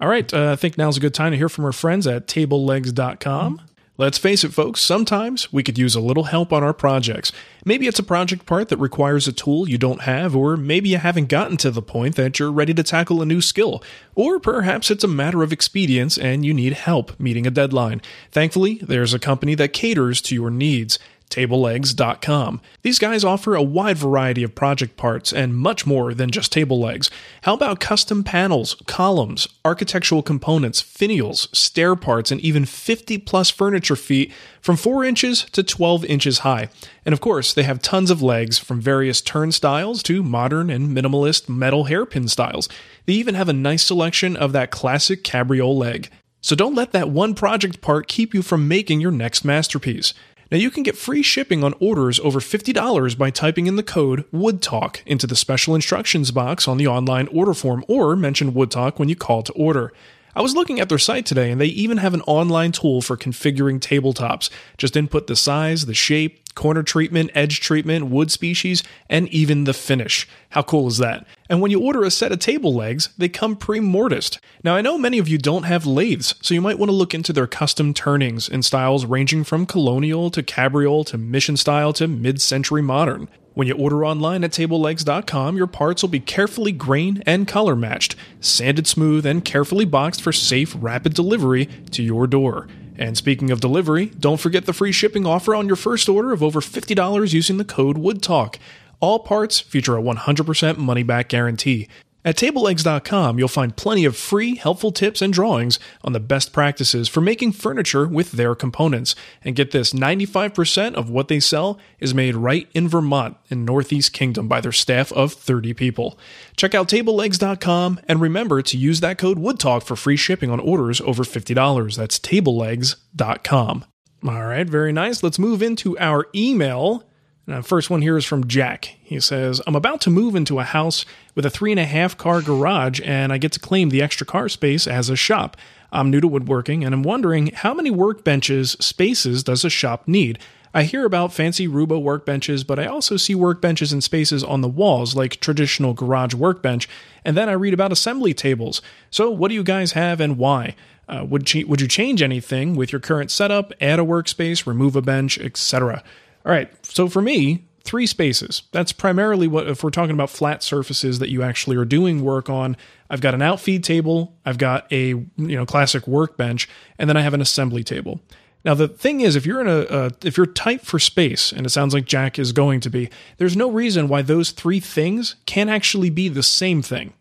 All right. Uh, I think now's a good time to hear from our friends at tablelegs.com. Let's face it, folks, sometimes we could use a little help on our projects. Maybe it's a project part that requires a tool you don't have, or maybe you haven't gotten to the point that you're ready to tackle a new skill, or perhaps it's a matter of expedience and you need help meeting a deadline. Thankfully, there's a company that caters to your needs tablelegs.com. These guys offer a wide variety of project parts and much more than just table legs. How about custom panels, columns, architectural components, finials, stair parts, and even 50 plus furniture feet from 4 inches to 12 inches high? And of course, they have tons of legs from various turnstiles to modern and minimalist metal hairpin styles. They even have a nice selection of that classic cabriole leg. So don't let that one project part keep you from making your next masterpiece. Now you can get free shipping on orders over $50 by typing in the code WOODTALK into the special instructions box on the online order form or mention WoodTalk when you call to order. I was looking at their site today and they even have an online tool for configuring tabletops. Just input the size, the shape, corner treatment, edge treatment, wood species, and even the finish. How cool is that? And when you order a set of table legs, they come pre mortised. Now, I know many of you don't have lathes, so you might want to look into their custom turnings in styles ranging from colonial to cabriole to mission style to mid century modern. When you order online at tablelegs.com, your parts will be carefully grain and color matched, sanded smooth, and carefully boxed for safe, rapid delivery to your door. And speaking of delivery, don't forget the free shipping offer on your first order of over $50 using the code WOODTALK. All parts feature a 100% money back guarantee. At tablelegs.com, you'll find plenty of free, helpful tips and drawings on the best practices for making furniture with their components. And get this 95% of what they sell is made right in Vermont in Northeast Kingdom by their staff of 30 people. Check out tablelegs.com and remember to use that code WOODTALK for free shipping on orders over $50. That's tablelegs.com. All right, very nice. Let's move into our email. Now, first one here is from Jack. He says, I'm about to move into a house with a three and a half car garage, and I get to claim the extra car space as a shop. I'm new to woodworking, and I'm wondering how many workbenches spaces does a shop need? I hear about fancy Roubo workbenches, but I also see workbenches and spaces on the walls like traditional garage workbench, and then I read about assembly tables. So, what do you guys have and why? Uh, would, would you change anything with your current setup, add a workspace, remove a bench, etc.? All right, so for me, three spaces. That's primarily what, if we're talking about flat surfaces that you actually are doing work on, I've got an outfeed table, I've got a you know classic workbench, and then I have an assembly table. Now the thing is, if you're in a uh, if you're tight for space, and it sounds like Jack is going to be, there's no reason why those three things can't actually be the same thing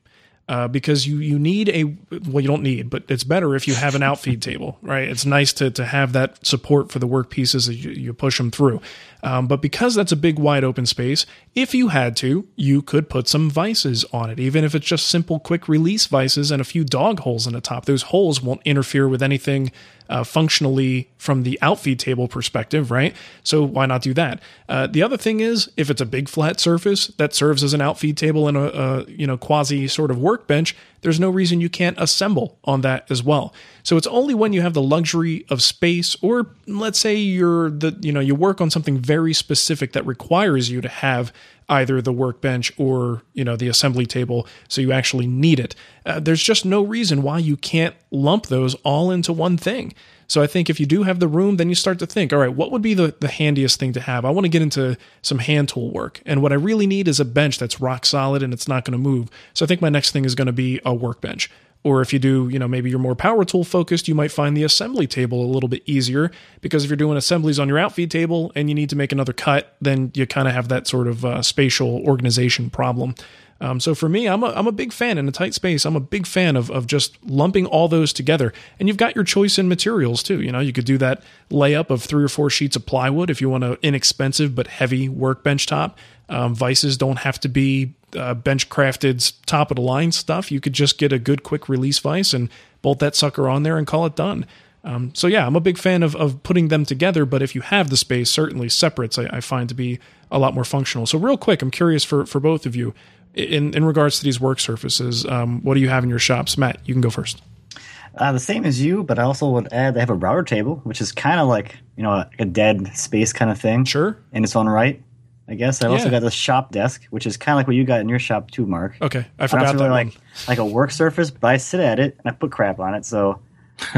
uh, because you you need a well you don't need but it's better if you have an outfeed table right? It's nice to to have that support for the work pieces as you, you push them through. Um, but because that's a big wide open space if you had to you could put some vices on it even if it's just simple quick release vices and a few dog holes in the top. Those holes won't interfere with anything uh, functionally from the outfeed table perspective, right? So why not do that? Uh, the other thing is, if it's a big flat surface that serves as an outfeed table and a, a you know quasi sort of workbench, there's no reason you can't assemble on that as well. So it's only when you have the luxury of space, or let's say you're the you know you work on something very specific that requires you to have either the workbench or you know the assembly table so you actually need it. Uh, there's just no reason why you can't lump those all into one thing. So i think if you do have the room then you start to think all right what would be the, the handiest thing to have? I want to get into some hand tool work and what i really need is a bench that's rock solid and it's not going to move. So i think my next thing is going to be a workbench or if you do, you know, maybe you're more power tool focused, you might find the assembly table a little bit easier because if you're doing assemblies on your outfeed table and you need to make another cut, then you kind of have that sort of uh, spatial organization problem. Um, so for me, I'm a, I'm a big fan in a tight space. I'm a big fan of, of just lumping all those together. And you've got your choice in materials too. You know, you could do that layup of three or four sheets of plywood if you want an inexpensive but heavy workbench top. Um, vices don't have to be uh, Benchcrafted top of the line stuff. You could just get a good quick release vise and bolt that sucker on there and call it done. Um, so yeah, I'm a big fan of, of putting them together, but if you have the space, certainly separates I, I find to be a lot more functional. So real quick, I'm curious for for both of you in in regards to these work surfaces. Um, what do you have in your shops, Matt? You can go first. Uh, the same as you, but I also would add they have a router table, which is kind of like you know a, a, dead space kind of thing. Sure. In its own right. I guess I also got the shop desk, which is kind of like what you got in your shop too, Mark. Okay, I forgot really that like one. like a work surface, but I sit at it and I put crap on it, so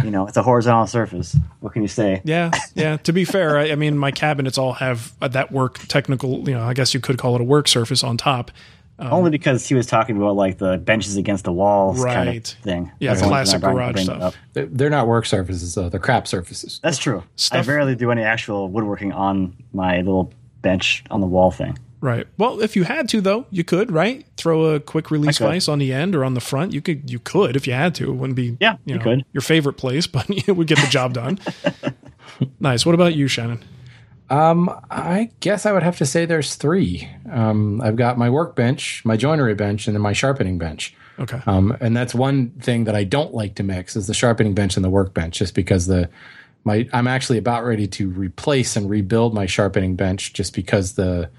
you know it's a horizontal surface. What can you say? (laughs) Yeah, yeah. to be fair, I, I, mean my cabinets all have that work technical. You know, I guess you could call it a work surface on top. Um, Only because he was talking about like the benches against the walls right. kind of thing. Yeah, That's classic garage stuff. They're not work surfaces though; they're crap surfaces. That's true. Stuff. I rarely do any actual woodworking on my little bench on the wall thing. Right. Well, if you had to, though, you could, right? Throw a quick release vise on the end or on the front. You could, you could if you had to. It wouldn't be, yeah, you, know, could. your favorite place, (laughs) but it would get the job done. (laughs) nice. What about you, Shannon? Um, I guess I would have to say there's three. Um, I've got my workbench, my joinery bench, and then my sharpening bench. Okay. Um, and that's one thing that I don't like to mix is the sharpening bench and the workbench, just because the my I'm actually about ready to replace and rebuild my sharpening bench just because the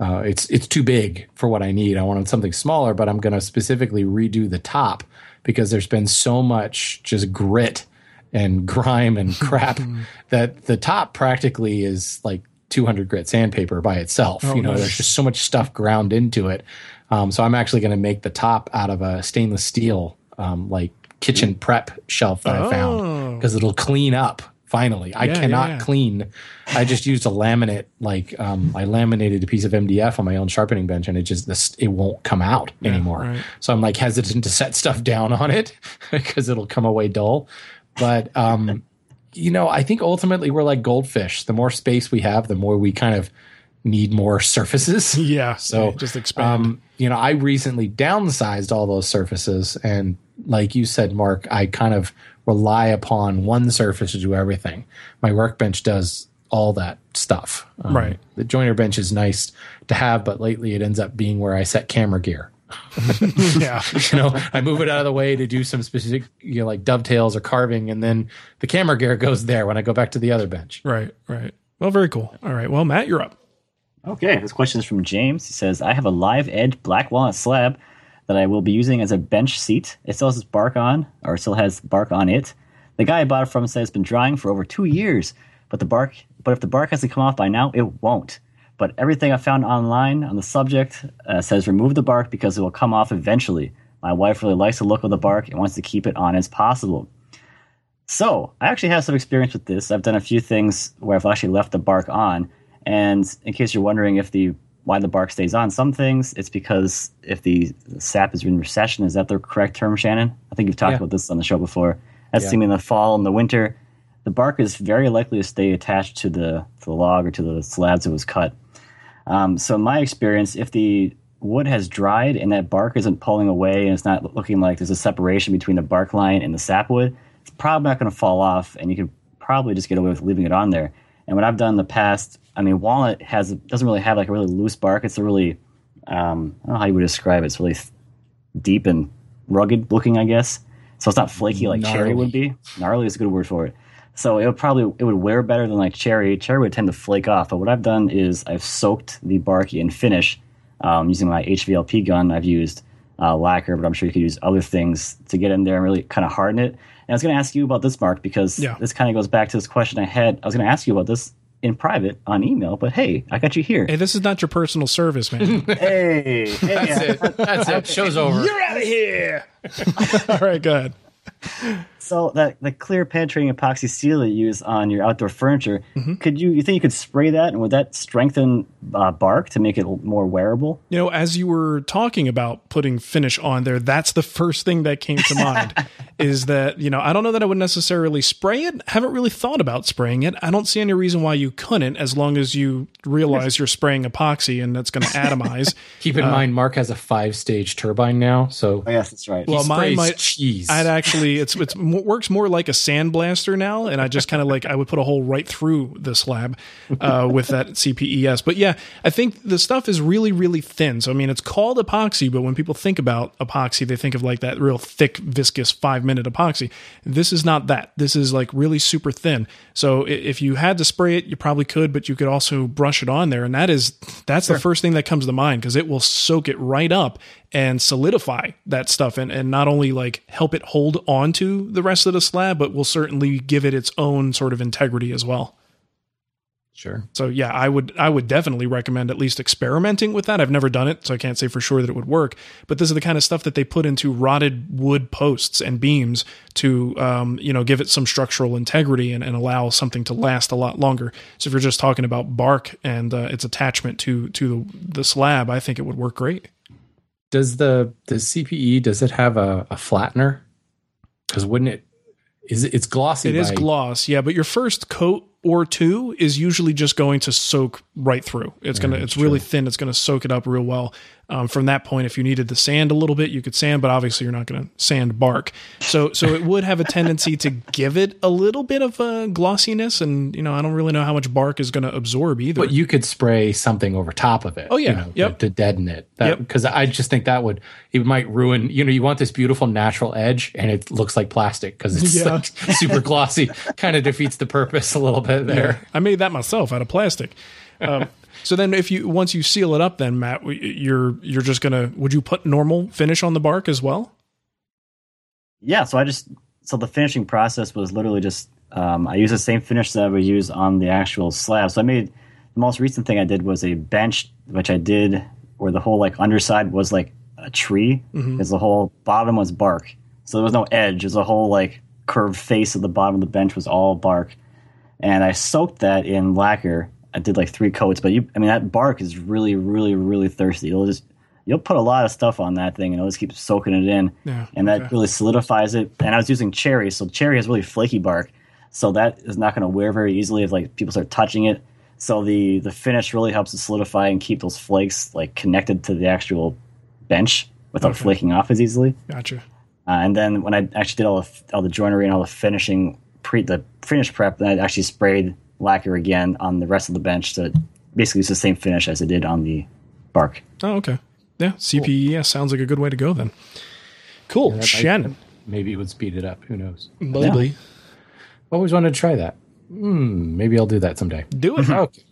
uh, it's it's too big for what I need. I wanted something smaller, but I'm going to specifically redo the top because there's been so much just grit and (laughs) grime and crap (laughs) that the top practically is like 200 grit sandpaper by itself. Oh, you know, nice. there's just so much stuff ground into it. Um, so I'm actually going to make the top out of a stainless steel, um, like kitchen prep shelf that oh. I found because it'll clean up finally. I cannot yeah, yeah. clean. I just used a laminate, like um, I laminated a piece of MDF on my own sharpening bench, and it just this it won't come out anymore. Right. So I'm like hesitant to set stuff down on it (laughs) because it'll come away dull. But um, you know, I think ultimately we're like goldfish. The more space we have, the more we kind of need more surfaces. (laughs) Yeah. (laughs) So just expand. Um, you know, I recently downsized all those surfaces, and like you said, Mark, I kind of rely upon one surface to do everything. My workbench does all that stuff. Um, right. The joiner bench is nice to have, but lately it ends up being where I set camera gear. (laughs) yeah. (laughs) you know, I move it out of the way to do some specific, you know, like dovetails or carving, and then the camera gear goes there when I go back to the other bench. Right, right. Well, very cool. All right. Well, Matt, you're up. Okay. This question is from James. He says, I have a live edge black walnut slab that I will be using as a bench seat. It still has bark on, or still has bark on it. The guy I bought it from said it's been drying for over two years, but the bark, but if the bark hasn't come off by now, it won't. But everything I found online on the subject uh, says remove the bark because it will come off eventually. My wife really likes the look of the bark and wants to keep it on as possible. So I actually have some experience with this. I've done a few things where I've actually left the bark on. And in case you're wondering if the why the bark stays on. Some things it's because if the sap is in recession, is that the correct term, Shannon? I think you've talked yeah. about this on the show before. That's yeah. in the fall and the winter. The bark is very likely to stay attached to the to the log or to the slabs it was cut. Um, so in my experience, if the wood has dried and that bark isn't pulling away and it's not looking like there's a separation between the bark line and the sapwood, it's probably not going to fall off, and you could probably just get away with leaving it on there. And what I've done in the past, I mean, walnut has doesn't really have like a really loose bark. It's a really um, I don't know how you would describe it. It's really th- deep and rugged looking, I guess. So it's not flaky like Gnarly. cherry would be. Gnarly is a good word for it. So it would probably it would wear better than like cherry. Cherry would tend to flake off. But what I've done is I've soaked the bark in finish um, using my HVLP gun. I've used uh, lacquer, but I'm sure you could use other things to get in there and really kind of harden it. And I was going to ask you about this, Mark, because Yeah. this kind of goes back to this question I had. I was going to ask you about this in private on email, but hey, I got you here. Hey, this is not your personal service, man. (laughs) hey, hey, That's it. That's it. Show's over. You're out of here. (laughs) All right, go ahead. So that the clear penetrating epoxy seal that you use on your outdoor furniture, Mm-hmm. could you you think you could spray that and would that strengthen uh, bark to make it more wearable? You know, as you were talking about putting finish on there, that's the first thing that came to mind (laughs) is that, you know, I don't know that I would necessarily spray it. Haven't really thought about spraying it. I don't see any reason why you couldn't as long as you realize you're spraying epoxy and that's going (laughs) to atomize. Keep in mind, Mark has a five stage turbine now, so Oh, yes, that's right. well, he mine sprays might cheese. I'd actually it's it's mo- (laughs) works more like a sandblaster now, and I just kind of like I would put a hole right through the slab uh, with that CPES. But yeah, I think the stuff is really really thin. So I mean, it's called epoxy, but when people think about epoxy, they think of like that real thick, viscous five minute epoxy. This is not that. This is like really super thin. So if you had to spray it, you probably could, but you could also brush it on there, and that is that's the first thing that comes to mind because it will soak it right up and solidify that stuff and, and not only like help it hold on to the rest of the slab, but will certainly give it its own sort of integrity as well. sure. So yeah, I would I would definitely recommend at least experimenting with that. I've never done it, so I can't say for sure that it would work. But this is the kind of stuff that they put into rotted wood posts and beams to um, you know give it some structural integrity and, and allow something to last a lot longer. So if you're just talking about bark and uh, its attachment to to the, the slab, I think it would work great. Does the the CPE does it have a, a flattener? Because wouldn't it? Is it, it's glossy? It is by- gloss, yeah, but your first coat or two is usually just going to soak right through. It's gonna, it's really thin. It's gonna soak it up real well. Um, from that point, if you needed to sand a little bit, you could sand, but obviously you're not gonna sand bark. So, so it would have a tendency to give it a little bit of a glossiness, and you know, I don't really know how much bark is gonna absorb either. But you could spray something over top of it. Oh, yeah. you know, Yep. to, to deaden it. Yep. Because I just think that would it might ruin. You know, you want this beautiful natural edge, and it looks like plastic because it's Yeah. like (laughs) super glossy. kind of defeats the purpose a little bit (laughs) there. I made that myself out of plastic. Um, (laughs) so then, if you once you seal it up, then Matt, you're you're just gonna would you put normal finish on the bark as well? Yeah, so I just so the finishing process was literally just um, I used the same finish that I would use on the actual slab. So I made the most recent thing I did was a bench, which I did where the whole like underside was like a tree, because the whole bottom was bark. So there was no edge. It was a whole like curved face of the bottom of the bench was all bark, and I soaked that in lacquer. I did like three coats, but you, I mean, that bark is really, really, really thirsty. It'll just you'll put a lot of stuff on that thing and it'll just keep soaking it in Yeah, and that okay. really solidifies it and i was using cherry so cherry has really flaky bark so that is not going to wear very easily if like people start touching it so the the finish really helps to solidify and keep those flakes like connected to the actual bench without Okay. flaking off as easily Gotcha. uh, and then when i actually did all the all the joinery and all the finishing pre the finish prep then i actually sprayed lacquer again on the rest of the bench to basically use the same finish as it did on the bark Oh, okay. Yeah, CPES sounds like a good way to go then. Cool. That might- Shannon. Maybe it would speed it up. Who knows? Maybe. Always wanted to try that. Hmm, maybe I'll do that someday. Do it. (laughs) Okay.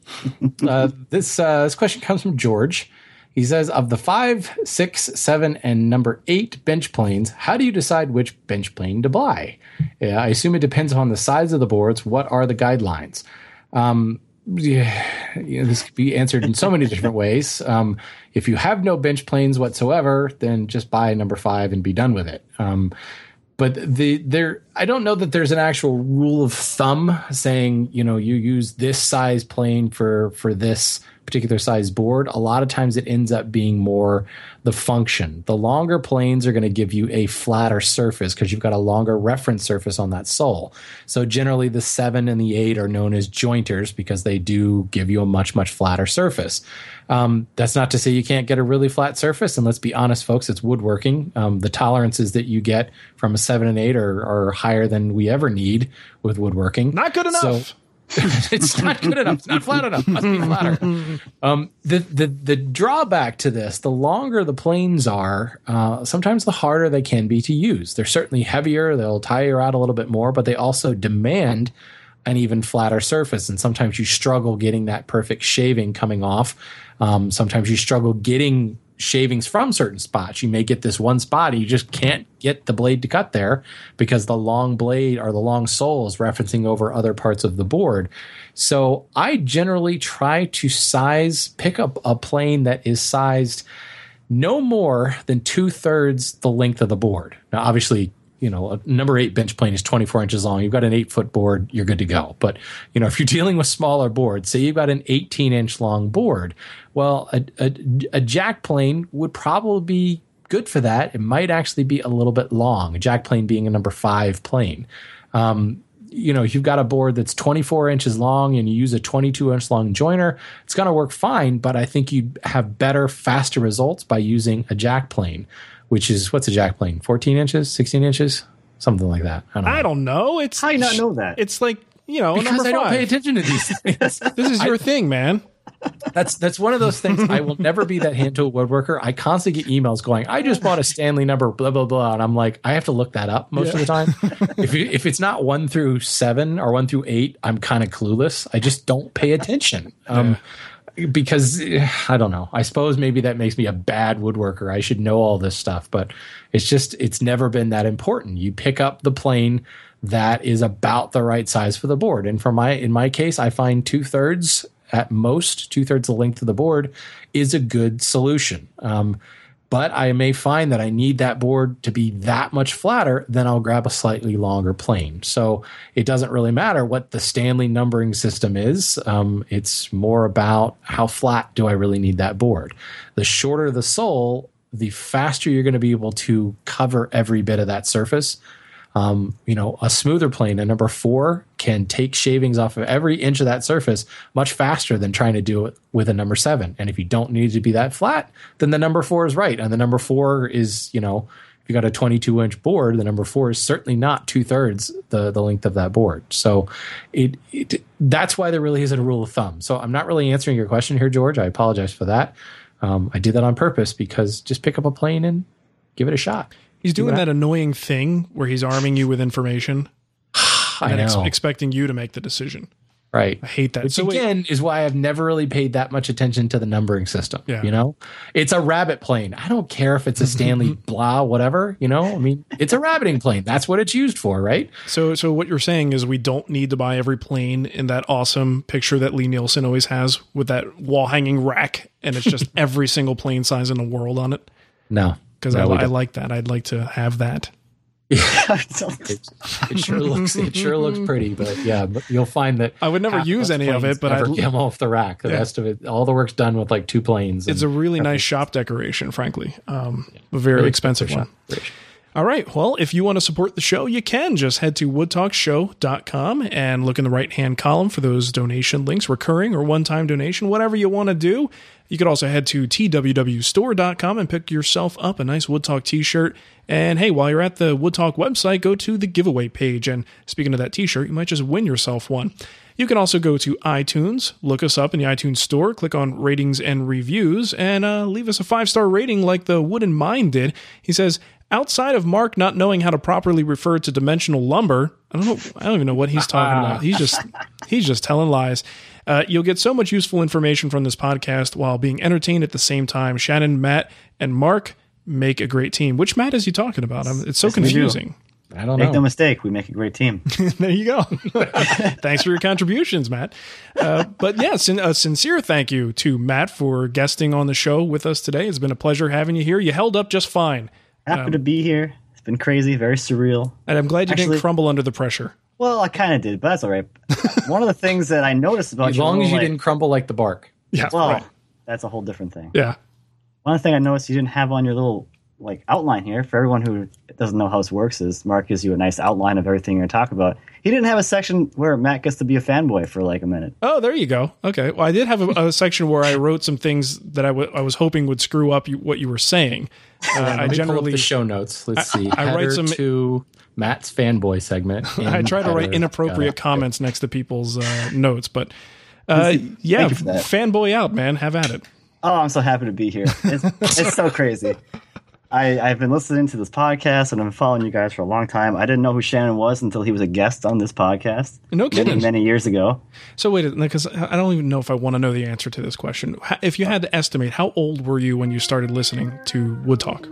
uh, this uh, this question comes from George. He says, of the five, six, seven, and number eight bench planes, how do you decide which bench plane to buy? Yeah, I assume it depends on the size of the boards. What are the guidelines? Um, yeah, you know, this could be answered in so many different ways. Um, if you have no bench planes whatsoever, then just buy number five and be done with it. Um, but the there i don't know that there's an actual rule of thumb saying you know you use this size plane for for this particular size board a lot of times it ends up being more the function the longer planes are going to give you a flatter surface because you've got a longer reference surface on that sole so generally the 7 and the 8 are known as jointers because they do give you a much much flatter surface um, that's not to say you can't get a really flat surface. And let's be honest, folks, it's woodworking. Um, the tolerances that you get from a seven and eight are, are higher than we ever need with woodworking. Not good enough. So, (laughs) it's not good enough. It's not flat enough. Must be flatter. Um, the, the the drawback to this, the longer the planes are, uh, sometimes the harder they can be to use. They're certainly heavier. They'll tire out a little bit more, but they also demand an even flatter surface. And sometimes you struggle getting that perfect shaving coming off. Um, sometimes you struggle getting shavings from certain spots. You may get this one spot, you just can't get the blade to cut there because the long blade or the long sole is referencing over other parts of the board. So I generally try to size, pick up a plane that is sized no more than two thirds the length of the board. Now, obviously, you know, a number eight bench plane is 24 inches long. You've got an eight foot board, you're good to go. But, you know, if you're (laughs) dealing with smaller boards, say you've got an 18 inch long board, well, a, a, a jack plane would probably be good for that. It might actually be a little bit long, a jack plane being a number five plane. Um, you know, if you've got a board that's 24 inches long and you use a 22 inch long joiner, it's going to work fine. But I think you'd have better, faster results by using a jack plane, which is what's a jack plane? 14 inches, 16 inches, something like that. I don't know. I don't know. It's how you not know that? It's like you know, because number I don't pay attention to these (laughs) things. this is your thing, man. That's that's one of those things. I will never be that hand tool woodworker. I constantly get emails going. I just bought a Stanley number, blah blah blah, and I'm like, I have to look that up most Yeah. of the time. if you, if it's not one through seven or one through eight, I'm kind of clueless. I just don't pay attention. Um, because eh, I don't know. I suppose maybe that makes me a bad woodworker. I should know all this stuff, but it's just it's never been that important. You pick up the plane that is about the right size for the board, and for my in my case, I find two thirds at most, two thirds the length of the board is a good solution. Um, but I may find that I need that board to be that much flatter, then I'll grab a slightly longer plane. So it doesn't really matter what the Stanley numbering system is. Um, it's more about how flat do I really need that board. The shorter the sole, the faster you're going to be able to cover every bit of that surface. Um, you know, a smoother plane, a number four, can take shavings off of every inch of that surface much faster than trying to do it with a number seven. And if you don't need to be that flat, then the number four is right. And the number four is, you know, if you got a 22 inch board, the number four is certainly not two thirds the, the length of that board. So it, it, that's why there really isn't a rule of thumb. So I'm not really answering your question here, George. I apologize for that. Um, I did that on purpose because just pick up a plane and give it a shot. He's doing what that annoying thing where he's arming you with information (sighs) and ex- expecting you to make the decision. Right. I hate that. Which So wait, again is why I've never really paid that much attention to the numbering system. Yeah. You know, it's a rabbet plane. I don't care if it's a Stanley (laughs) blah, whatever, you know, I mean, it's a rabbeting plane. That's what it's used for, right? So, so what you're saying is we don't need to buy every plane in that awesome picture that Lie-Nielsen always has with that wall hanging rack, and it's just (laughs) every single plane size in the world on it. No. Because No, I, I like that. I'd like to have that. It, (laughs) it sure looks it sure looks pretty, but yeah, but you'll find that I would never use those any of it, but I'd- come off the rack. The Yeah. rest of it, all the work's done with like two planes. It's a really nice everything. shop decoration, frankly. Um, a very Really expensive one. All right. Well, if you want to support the show, you can just head to woodtalkshow.com and look in the right hand column for those donation links, recurring or one time donation, whatever you want to do. You could also head to twwstore.com and pick yourself up a nice Wood Talk t shirt. And hey, while you're at the Wood Talk website, go to the giveaway page. And speaking of that t shirt, you might just win yourself one. You can also go to iTunes, look us up in the iTunes store, click on ratings and reviews, and uh, leave us a five star rating like the Wooden Mind did. He says, outside of Mark not knowing how to properly refer to dimensional lumber, I don't know, I don't even know what he's talking about. He's just he's just telling lies. Uh, you'll get so much useful information from this podcast while being entertained at the same time. Shannon, Matt, and Mark make a great team. Which Matt is he talking about? I'm- It's so Yes, confusing. I don't Make know. no mistake, we make a great team. (laughs) there you go. (laughs) Thanks for your contributions, Matt. Uh, but yeah, a sincere thank you to Matt for guesting on the show with us today. It's been a pleasure having you here. You held up just fine. Happy to be here. It's been crazy, very surreal. And I'm glad you Actually- didn't crumble under the pressure. Well, I kind of did, but that's all right. (laughs) One of the things that I noticed about you As your long as you like- didn't crumble like the bark. Yeah. Well, right. that's a whole different thing. Yeah. One thing I noticed you didn't have on your little like outline here for everyone who doesn't know how this works is Mark gives you a nice outline of everything you're going to talk about. He didn't have a section where Matt gets to be a fanboy for like a minute. Oh, there you go. Okay. Well, I did have a, a section where I (laughs) wrote some things that I, w- I was hoping would screw up you, what you were saying. Uh, I Let pull up generally the show notes. Let's see. I write some- to Matt's fanboy segment. (laughs) I try to write inappropriate comments next to people's uh, notes, but uh, yeah, fanboy out, man. Have at it. Oh, I'm so happy to be here. It's, it's so (laughs) crazy. I, I've been listening to this podcast and I've been following you guys for a long time. I didn't know who Shannon was until he was a guest on this podcast. No kidding. Many, many years ago. So wait, because I don't even know if I want to know the answer to this question. If you had to estimate, how old were you when you started listening to Wood Talk?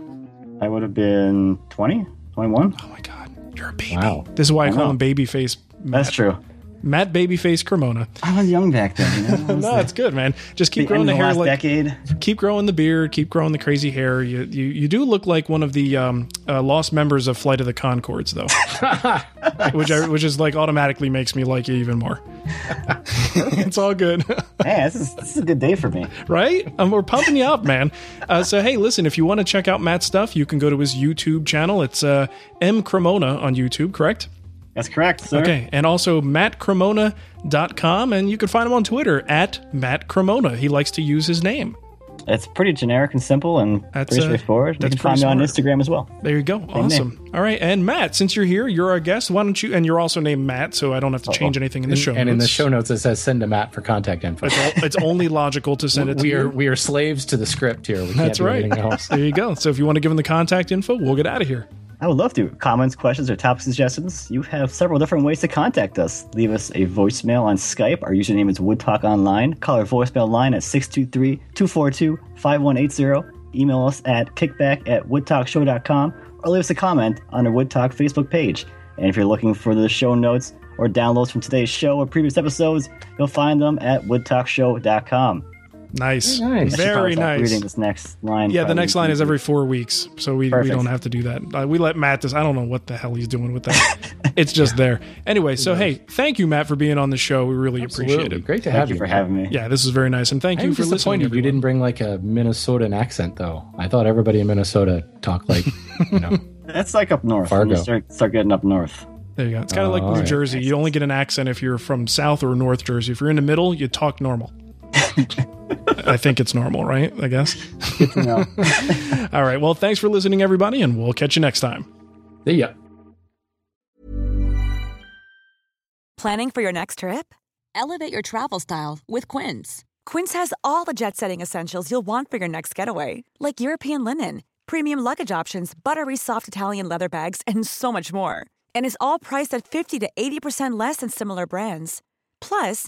I would have been 20, 21. Oh my God. You're a baby. Wow. This is why I, I call him Babyface. Matt. That's true. Matt Babyface Cremona. I was young back then. You know? (laughs) no, it's good, man. Just keep the growing the, hair. like, decade. Keep growing the beard. Keep growing the crazy hair. You you, you do look like one of the um, uh, lost members of Flight of the Conchords, though, (laughs) which I, which is like automatically makes me like you even more. (laughs) it's all good. man, this is, this is a good day for me. Right? Um, we're pumping you up, man. Uh, so, hey, listen, if you want to check out Matt's stuff, you can go to his YouTube channel. It's uh, M Cremona on YouTube, correct? That's correct, sir. Okay. And also mattcremona.com. And you can find him on Twitter at mattcremona. He likes to use his name. It's pretty generic and simple and that's, pretty uh, straightforward. That's you can find smart. me on Instagram as well. There you go. Same awesome. Name. All right. And Matt, since you're here, you're our guest. Why don't you? And you're also named Matt, so I don't have to change anything in the show. And, notes. in the show notes, it says send to Matt for contact info. It's, all, it's only logical to send it. (laughs) we to are you. we are slaves to the script here. We That's right. (laughs) there you go. So if you want to give him the contact info, we'll get out of here. I would love to. Comments, questions, or topic suggestions. You have several different ways to contact us. Leave us a voicemail on Skype. Our username is WoodTalk Online. Call our voicemail line at 623 242 5180. Email us at kickback at woodtalkshow.com or leave us a comment on our Woodtalk Facebook page. And if you're looking for the show notes or downloads from today's show or previous episodes, you'll find them at woodtalkshow.com. Nice. nice. Very nice. Reading this next line. Yeah, the next line is every four weeks, so we, we don't have to do that. Uh, we let Matt this. I don't know what the hell he's doing with that. (laughs) it's just there. Anyway, so hey, thank you, Matt, for being on the show. We really Absolutely. appreciate it. Great to thank have you for having me. Yeah, this is very nice, and thank I'm you for listening. You didn't bring like a Minnesotan accent, though. I thought everybody in Minnesota talked like you know. (laughs) That's like up north. Fargo. Start, start getting up north. There you go. It's kind of like New right. Jersey. You only get an accent if you're from South or North Jersey. If you're in the middle, you talk normal. I think it's normal, right? I guess. (laughs) (laughs) All right. Well, thanks for listening, everybody, and we'll catch you next time. See ya. Planning for your next trip? Elevate your travel style with Quince. Quince has all the jet setting essentials you'll want for your next getaway, like European linen, premium luggage options, buttery soft Italian leather bags, and so much more. And is all priced at 50 to 80% less than similar brands. Plus,